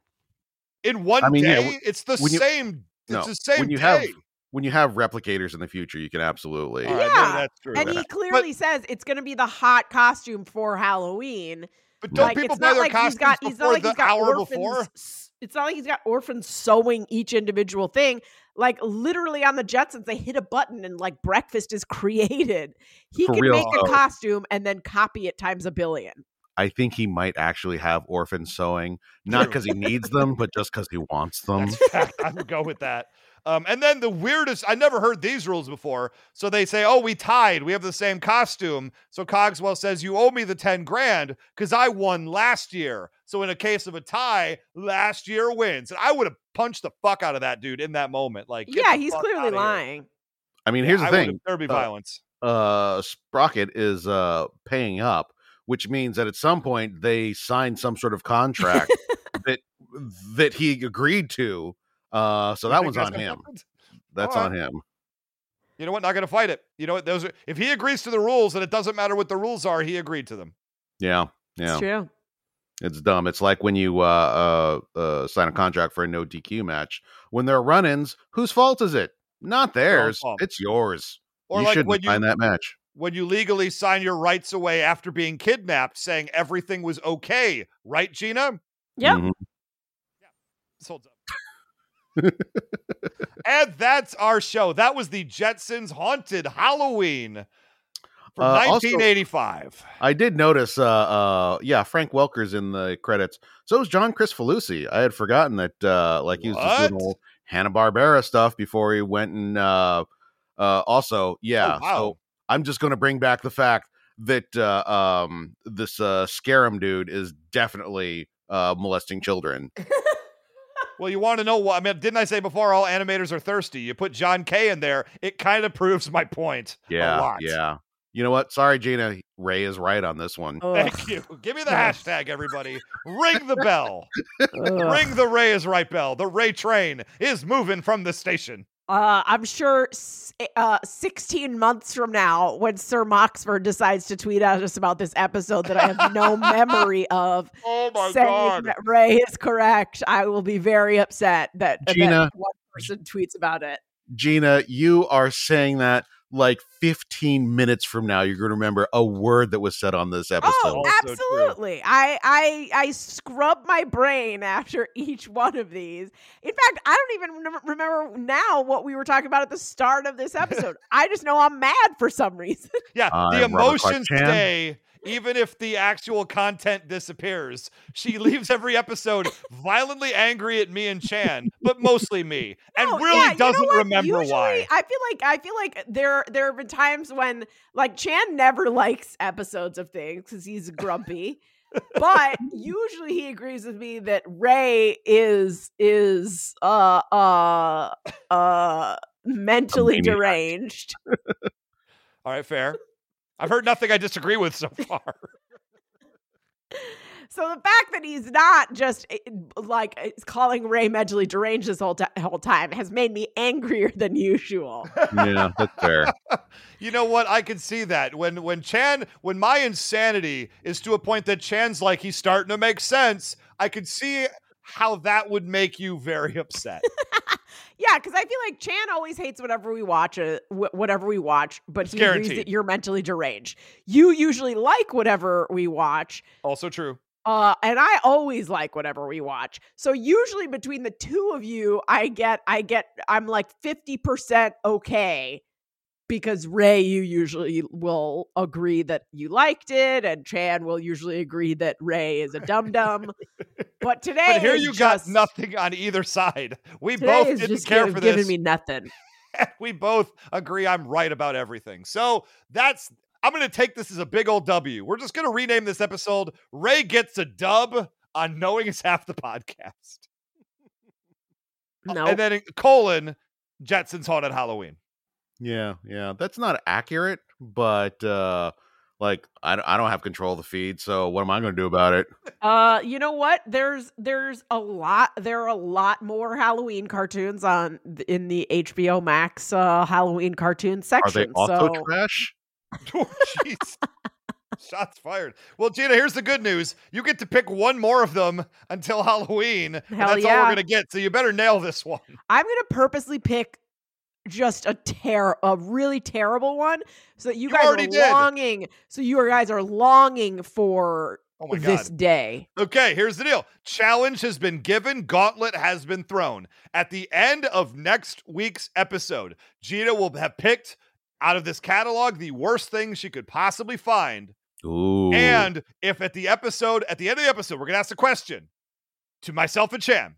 Speaker 1: in one
Speaker 3: I mean, yeah,
Speaker 1: day.
Speaker 3: w-
Speaker 1: it's the
Speaker 3: when you-
Speaker 1: same. It's
Speaker 3: no,
Speaker 1: the same
Speaker 3: when you
Speaker 1: day.
Speaker 3: have when you have replicators in the future, you can absolutely.
Speaker 1: All right, maybe
Speaker 2: Yeah,
Speaker 1: that's true.
Speaker 2: And he clearly says it's going to be the hot costume for Halloween.
Speaker 1: But don't
Speaker 2: like,
Speaker 1: people
Speaker 2: it's
Speaker 1: buy
Speaker 2: not
Speaker 1: their
Speaker 2: like he's
Speaker 1: costumes
Speaker 2: got, he's
Speaker 1: before
Speaker 2: not like
Speaker 1: the
Speaker 2: he's got
Speaker 1: hour
Speaker 2: orphans.
Speaker 1: before?
Speaker 2: It's not like he's got orphans sewing each individual thing. Like literally on the Jetsons, they hit a button and like breakfast is (laughs) created. He
Speaker 3: For
Speaker 2: can
Speaker 3: real,
Speaker 2: make a
Speaker 3: though.
Speaker 2: costume and then copy it times a billion.
Speaker 3: I think he might actually have orphans sewing, not because he needs them, but just because he wants them. (laughs)
Speaker 1: I would go with that. Um, and then the weirdest, I never heard these rules before. So they say, oh, we tied. We have the same costume. So Cogswell says, you owe me the 10 grand because I won last year. So in a case of a tie, last year wins. And I would have punched the fuck out of that dude in that moment. Like,
Speaker 2: Yeah, he's clearly
Speaker 1: outta here.
Speaker 2: lying.
Speaker 3: I mean,
Speaker 1: Yeah,
Speaker 3: here's the
Speaker 1: I
Speaker 3: thing:
Speaker 1: There'd be
Speaker 3: uh,
Speaker 1: violence.
Speaker 3: uh, Sprocket is uh paying up, which means that at some point they signed some sort of contract (laughs) that that he agreed to. Uh, so that
Speaker 1: think
Speaker 3: one's on him.
Speaker 1: happened?
Speaker 3: That's
Speaker 1: All
Speaker 3: on him.
Speaker 1: You know what? Not going to fight it. You know what? Those are, if he agrees to the rules and it doesn't matter what the rules are, he agreed to them.
Speaker 3: Yeah,
Speaker 2: It's
Speaker 3: yeah.
Speaker 2: true.
Speaker 3: It's dumb. It's like when you uh, uh, uh, sign a contract for a no DQ match. When they're run-ins, whose fault is it? Not theirs.
Speaker 1: fault.
Speaker 3: It's yours.
Speaker 1: Or
Speaker 3: you
Speaker 1: like
Speaker 3: shouldn't
Speaker 1: when you
Speaker 3: sign that match.
Speaker 1: when you legally sign your rights away after being kidnapped, saying everything was okay, right, Gina?
Speaker 2: Yep.
Speaker 3: Mhm.
Speaker 1: This holds up. And that's our show. That was the Jetsons Haunted Halloween from
Speaker 3: Uh, also-
Speaker 1: 1985.
Speaker 3: I did notice. Uh, uh, yeah, Frank Welker's in the credits. So is John Kricfalusi. I had forgotten that. Uh, like he was just doing old Hanna Barbera stuff before he went and. Uh, uh, also, yeah.
Speaker 1: Oh, wow.
Speaker 3: So I'm just going to bring back the fact that uh, um, this uh, Scarum dude is definitely uh, molesting children. (laughs)
Speaker 1: Well, you want to know what? I mean, didn't I say before all animators are thirsty? You put John K in there, it kind of (laughs) proves my point. a
Speaker 3: Yeah,
Speaker 1: lot.
Speaker 3: yeah. You know what? Sorry, Gina. Ray is right on this one.
Speaker 2: Ugh.
Speaker 1: Thank you. Give me the hashtag, everybody. Ring the bell. (laughs)
Speaker 2: Ugh.
Speaker 1: Ring the Ray is right bell. The Ray train is moving from the station.
Speaker 2: Uh, I'm sure uh, 16 months from now, when Sir Moxford decides to tweet at us about this episode that I have no (laughs) memory of,
Speaker 1: Oh my
Speaker 2: saying
Speaker 1: god.
Speaker 2: that Ray is correct, I will be very upset that, that
Speaker 3: Gina.
Speaker 2: one person tweets about it.
Speaker 3: Gina, you are saying that like 15 minutes from now, you're going to remember a word that was said on this
Speaker 2: oh,
Speaker 1: episode. Oh,
Speaker 2: absolutely. I I I scrub my brain after (laughs) each one of these. In fact, I don't even remember now what we were talking about at the start of this (laughs) episode. I just know I'm mad for some reason.
Speaker 1: Yeah,
Speaker 3: I'm
Speaker 1: the emotions
Speaker 3: Chan.
Speaker 1: Today even if the actual content disappears. She (laughs) leaves every episode violently angry at me and Chan, but mostly me, and
Speaker 2: No,
Speaker 1: really
Speaker 2: yeah,
Speaker 1: doesn't
Speaker 2: what?
Speaker 1: remember
Speaker 2: Usually,
Speaker 1: why.
Speaker 2: I feel like I feel like there there have been times when like Chan never likes episodes of things because he's grumpy. but usually he agrees with me that Ray is is uh uh uh mentally deranged.
Speaker 1: All right, fair. I've heard nothing I disagree with so (laughs) far.
Speaker 2: So the fact that he's not just eh, like eh, calling Ray mentally deranged this whole ti whole time has made me angrier than usual.
Speaker 3: Yeah, that's fair. (laughs)
Speaker 1: You know what? I can see that when when Chan when my insanity is to a point that Chan's like he's starting to make sense. I could see how that would make you very upset. (laughs)
Speaker 2: Yeah, because I feel like Chan always hates whatever we watch, uh, wh- whatever we watch, but
Speaker 1: It's
Speaker 2: he agrees that you're mentally deranged. You usually like whatever we watch,
Speaker 1: also true.
Speaker 2: uh, and I always like whatever we watch. So usually between the two of you, I get, I get, I'm like fifty percent okay. Because Ray, you usually will agree that you liked it, and Chan will usually agree that Ray is a dum dum. (laughs) But today,
Speaker 1: But here you
Speaker 2: just,
Speaker 1: got nothing on either side. We both didn't
Speaker 2: just
Speaker 1: care
Speaker 2: give-
Speaker 1: for
Speaker 2: giving
Speaker 1: this.
Speaker 2: me nothing. (laughs)
Speaker 1: we both agree I'm right about everything. So that's I'm going to take this as a big old W. We're just going to rename this episode Ray gets a dub on knowing is half the podcast. (laughs)
Speaker 2: No,
Speaker 1: And then colon Jetsons haunted Halloween.
Speaker 3: Yeah, yeah, that's not accurate, but uh like I, don't- I don't have control of the feed, so what am I going to do about it?
Speaker 2: Uh, you know what? There's there's a lot. There are a lot more Halloween cartoons on in the HBO Max uh, Halloween cartoon
Speaker 3: Are
Speaker 2: section.
Speaker 3: they also
Speaker 2: so
Speaker 3: trash? (laughs)
Speaker 1: Oh, jeez. Shots fired. Well, Gina, here's the good news. You get to pick one more of them until Halloween. and
Speaker 2: Hell
Speaker 1: that's all we're going to get. So you better nail this one.
Speaker 2: I'm gonna purposely pick just a ter a really terrible one, so that you,
Speaker 1: You
Speaker 2: guys are
Speaker 1: already did.
Speaker 2: longing. So you guys are longing for
Speaker 1: Oh my
Speaker 2: this
Speaker 1: God.
Speaker 2: day.
Speaker 1: Okay, here's the deal. Challenge has been given, gauntlet has been thrown. At the end of next week's episode, Gina will have picked out of this catalog the worst thing she could possibly find.
Speaker 3: Ooh.
Speaker 1: And if at the episode, at the end of the episode, we're going to ask a question to myself and Chan d-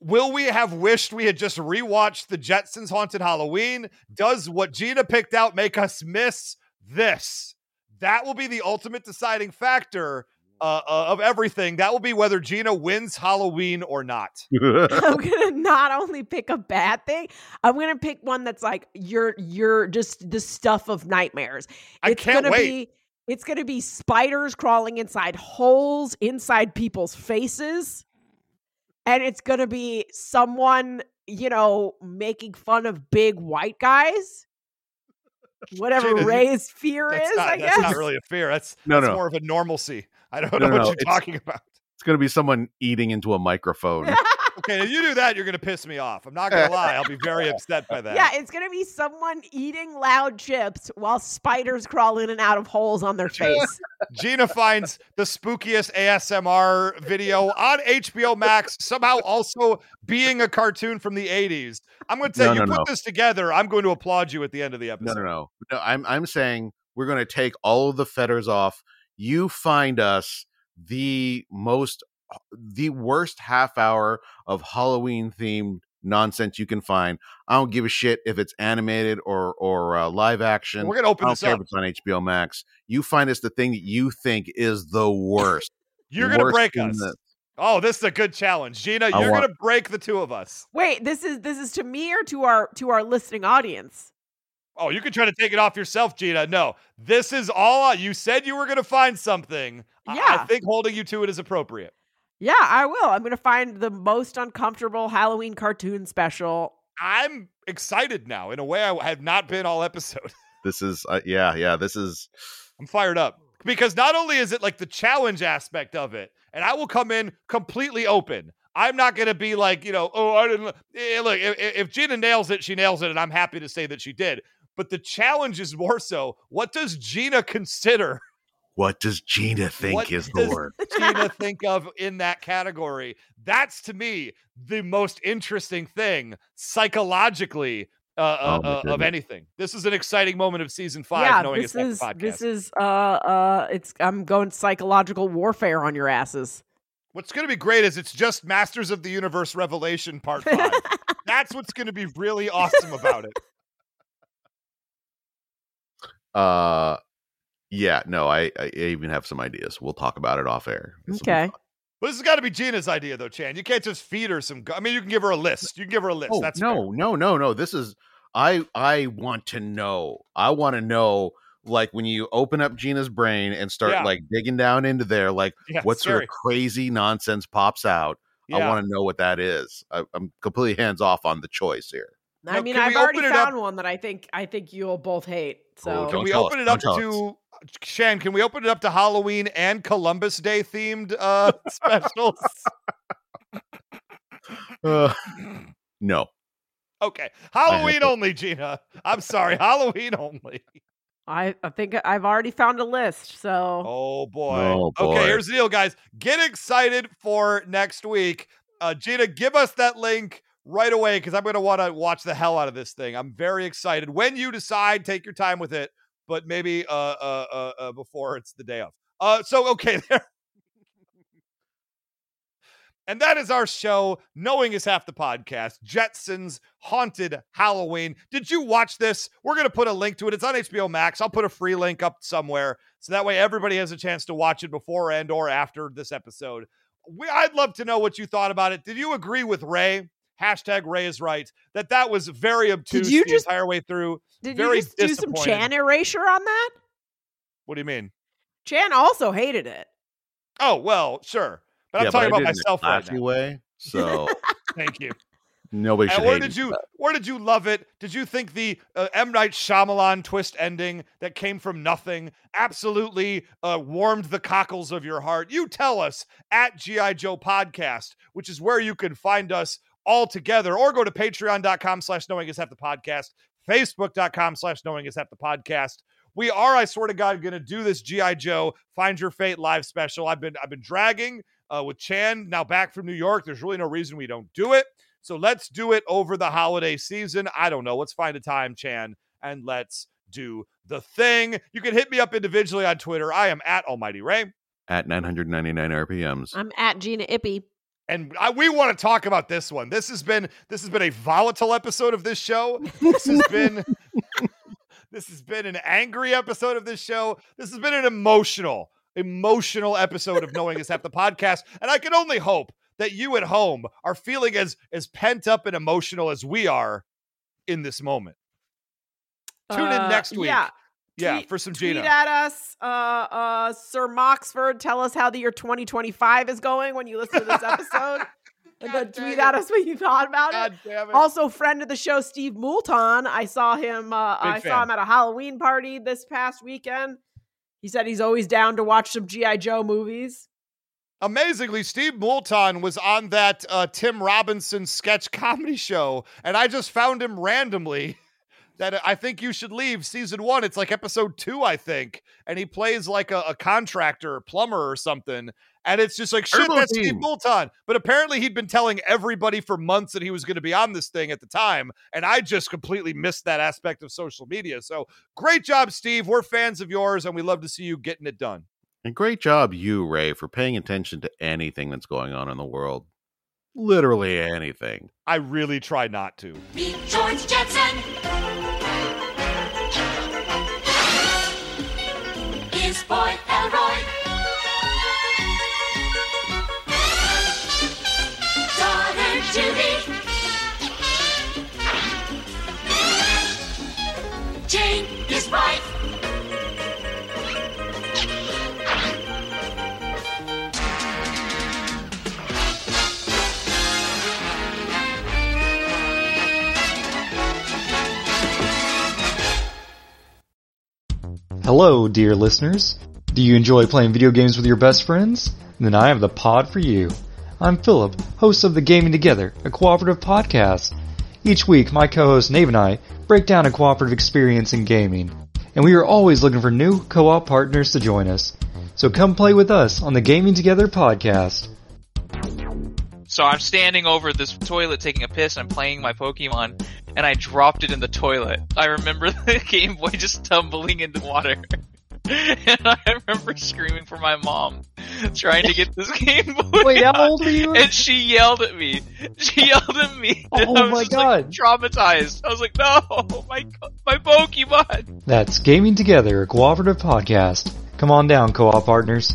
Speaker 1: Will we have wished we had just rewatched the Jetsons Haunted Halloween? Does what Gina picked out make us miss this? That will be the ultimate deciding factor uh, uh, of everything. That will be whether Gina wins Halloween or not. (laughs)
Speaker 2: I'm gonna not only pick a bad thing, I'm gonna pick one that's like you're you're just the stuff of nightmares.
Speaker 1: I
Speaker 2: it's
Speaker 1: can't
Speaker 2: gonna
Speaker 1: wait.
Speaker 2: be it's gonna be spiders crawling inside holes inside people's faces. And it's gonna be someone, you know, making fun of big white guys. Whatever
Speaker 1: Gina,
Speaker 2: Ray's fear
Speaker 1: That's,
Speaker 2: is,
Speaker 1: not,
Speaker 2: I
Speaker 1: that's
Speaker 2: guess.
Speaker 1: not really a fear. That's,
Speaker 3: No,
Speaker 1: that's
Speaker 3: no.
Speaker 1: more of a normalcy. I don't
Speaker 3: No,
Speaker 1: know
Speaker 3: no,
Speaker 1: what
Speaker 3: no,
Speaker 1: you're
Speaker 3: it's-
Speaker 1: talking about.
Speaker 3: it's going to be someone eating into a microphone. (laughs)
Speaker 1: Okay, if you do that, you're going to piss me off. I'm not going (laughs) to lie. I'll be very upset by that.
Speaker 2: Yeah, it's gonna be someone eating loud chips while spiders crawl in and out of holes on their face. (laughs)
Speaker 1: Gina finds the spookiest ASMR video on HBO Max, somehow also being a cartoon from the 80s. I'm going to say,
Speaker 3: No,
Speaker 1: you
Speaker 3: no,
Speaker 1: put
Speaker 3: no.
Speaker 1: this together. I'm going to applaud you at the end of the episode.
Speaker 3: no, no. No, No, I'm I'm saying we're going to take all of the fetters off. You find us the most the worst half hour of Halloween themed nonsense you can find. I don't give a shit if it's animated or or uh, live action.
Speaker 1: We're going to open
Speaker 3: I
Speaker 1: open
Speaker 3: don't
Speaker 1: this
Speaker 3: care
Speaker 1: up.
Speaker 3: if it's on HBO Max. You find us the thing that you think is the worst. (laughs)
Speaker 1: You're going to
Speaker 3: Worst
Speaker 1: break us.
Speaker 3: the-
Speaker 1: Oh, this is a good challenge. Gina,
Speaker 3: I
Speaker 1: you're
Speaker 3: want-
Speaker 1: going to break the two of us.
Speaker 2: Wait, this is this is to me or to our to our listening audience?
Speaker 1: Oh, you can try to take it off yourself, Gina. No, this is all. You said you were going to find something. I- I think holding you to it is appropriate.
Speaker 2: Yeah, I will. I'm gonna find the most uncomfortable Halloween cartoon special.
Speaker 1: I'm excited now in a way I have not been all episode. (laughs)
Speaker 3: This is uh, yeah, yeah. This is
Speaker 1: I'm fired up because not only is it like the challenge aspect of it, and I will come in completely open. I'm not going to be like, you know, oh, I didn't. eh, Look, if, if Gina nails it, she nails it, and I'm happy to say that she did. But the challenge is more so what does Gina consider?
Speaker 3: What does Gina think
Speaker 1: What
Speaker 3: is the word?
Speaker 1: Gina (laughs) think of in that category? That's to me the most interesting thing psychologically uh, uh,
Speaker 3: Oh,
Speaker 1: uh, of anything. This is an exciting moment of season five.
Speaker 2: yeah,
Speaker 1: knowing
Speaker 2: this
Speaker 1: it's
Speaker 2: is
Speaker 1: podcast.
Speaker 2: this is uh uh it's I'm going psychological warfare on your asses.
Speaker 1: What's going to be great is it's just Masters of the Universe Revelation Part Five. (laughs) That's what's going to be really awesome about it.
Speaker 3: Uh, yeah, no, I, I even have some ideas. We'll talk about it off air. This'll
Speaker 2: Okay.
Speaker 3: fun.
Speaker 1: But this has got to be Gina's idea, though, Chan. You can't just feed her some. gu- I mean, you can give her a list. You can give her a list.
Speaker 3: Oh
Speaker 1: That's
Speaker 3: no, no, no, no. This is I. I want to know. I want to know. Like when you open up Gina's brain and start
Speaker 1: Yeah.
Speaker 3: like digging down into there, like
Speaker 1: Yeah,
Speaker 3: what sort of crazy nonsense pops out. I want to know what that is. I, I'm completely hands off on the choice here.
Speaker 2: I
Speaker 1: Now,
Speaker 2: mean, I've already
Speaker 1: open up-
Speaker 2: found one that I think I think you'll both hate. So
Speaker 3: Oh,
Speaker 1: Can we open
Speaker 3: us,
Speaker 1: it up
Speaker 3: don't
Speaker 1: to Shan? Can we open it up to Halloween and Columbus Day themed uh (laughs) specials?
Speaker 3: Uh, (laughs) no.
Speaker 1: Okay, Halloween only, Gina. I'm sorry, (laughs) Halloween only.
Speaker 2: I I think I've already found a list. So
Speaker 1: Oh boy.
Speaker 3: Oh, boy.
Speaker 1: Okay, here's the deal, guys. Get excited for next week. Uh, Gina, give us that link right away because I'm going to want to watch the hell out of this thing. I'm very excited. When you decide, take your time with it, but maybe uh, uh, uh, uh before it's the day of. Uh, so okay, (laughs) there. And that is our show. Knowing is half the podcast. Jetsons Haunted Halloween. Did you watch this? We're going to put a link to it. It's on HBO Max. I'll put a free link up somewhere so that way everybody has a chance to watch it before and or after this episode. We, I'd love to know what you thought about it. Did you agree with Ray? Hashtag Ray is right. That that was very obtuse
Speaker 2: you
Speaker 1: the
Speaker 2: just-
Speaker 1: entire way through.
Speaker 2: did
Speaker 1: very
Speaker 2: you just do some. Chan erasure on that?
Speaker 1: What do you mean?
Speaker 2: Chan also hated it.
Speaker 1: Oh well, sure, but I'm talking
Speaker 3: I
Speaker 1: about
Speaker 3: did it in a
Speaker 1: myself right now.
Speaker 3: way. So (laughs)
Speaker 1: Thank you.
Speaker 3: nobody should
Speaker 1: And where
Speaker 3: hate
Speaker 1: did you
Speaker 3: that.
Speaker 1: where did you love it? Did you think the uh, M Night Shyamalan twist ending that came from nothing absolutely uh, warmed the cockles of your heart? You tell us at GI Joe Podcast, which is where you can find us all together, or go to patreon.com slash knowing is half the podcast, facebook.com slash knowing is half the podcast. We are, I swear to God, going to do this GI Joe Find Your Fate live special. I've been I've been dragging uh, with Chan now back from New York. There's really no reason we don't do it. So let's do it over the holiday season. I don't know. Let's find a time, Chan, and let's do the thing. You can hit me up individually on Twitter. I am at Almighty Ray.
Speaker 3: at 999 RPMs.
Speaker 2: I'm at Gina Ippy.
Speaker 1: And I, we want to talk about this one. This has been this has been a volatile episode of this show. This has been (laughs) this has been an angry episode of this show. This has been an emotional, emotional episode of Knowing Is Half the podcast. And I can only hope that you at home are feeling as as pent up and emotional as we are in this moment. Tune in
Speaker 2: Uh,
Speaker 1: next week.
Speaker 2: Yeah.
Speaker 1: Yeah,
Speaker 2: Tweet-
Speaker 1: for some
Speaker 2: tweet
Speaker 1: Gina.
Speaker 2: at us, uh, uh, Sir Moxford. Tell us how the year 2025 is going when you listen to this episode. (laughs) and then
Speaker 1: God dang
Speaker 2: tweet at us what you thought about it.
Speaker 1: God damn it.
Speaker 2: Also, friend of the show, Steve Moulton. I saw him. Uh, I
Speaker 1: fan.
Speaker 2: saw him at a Halloween party this past weekend. He said he's always down to watch some GI Joe movies.
Speaker 1: Amazingly, Steve Moulton was on that uh, Tim Robinson sketch comedy show, and I just found him randomly. (laughs) That I think you should leave season one. It's like episode two, I think, and he plays like a, a contractor, plumber, or something. And it's just like shit.
Speaker 3: Turbo
Speaker 1: That's Steve
Speaker 3: Team.
Speaker 1: Moulton. But apparently, he'd been telling everybody for months that he was going to be on this thing at the time, and I just completely missed that aspect of social media. So great job, Steve. We're fans of yours, and we love to see you getting it done.
Speaker 3: And great job, you, Ray, for paying attention to anything that's going on in the world. Literally anything.
Speaker 1: I really try not to.
Speaker 8: Meet George Jetson. Boy Elroy. Daughter Judy. Jane, his wife.
Speaker 9: Hello, dear listeners. Do you enjoy playing video games with your best friends? Then I have the pod for you. I'm Philip, host of the Gaming Together, a cooperative podcast. Each week, my co-host Nave and I break down a cooperative experience in gaming, and we are always looking for new co-op partners to join us. So come play with us on the Gaming Together podcast.
Speaker 10: So I'm standing over this toilet taking a piss and I'm playing my Pokemon and I dropped it in the toilet. I remember (laughs) the Game Boy just tumbling into water. (laughs) and I remember screaming for my mom, trying to get this (laughs) Game Boy.
Speaker 9: Wait, how
Speaker 10: out,
Speaker 9: old were you?
Speaker 10: And she yelled at me. She yelled at me. and
Speaker 9: Oh
Speaker 10: I was
Speaker 9: my
Speaker 10: just, like,
Speaker 9: God.
Speaker 10: traumatized. I was like, no, my my Pokemon.
Speaker 9: That's Gaming Together, a cooperative podcast. Come on down, co-op partners.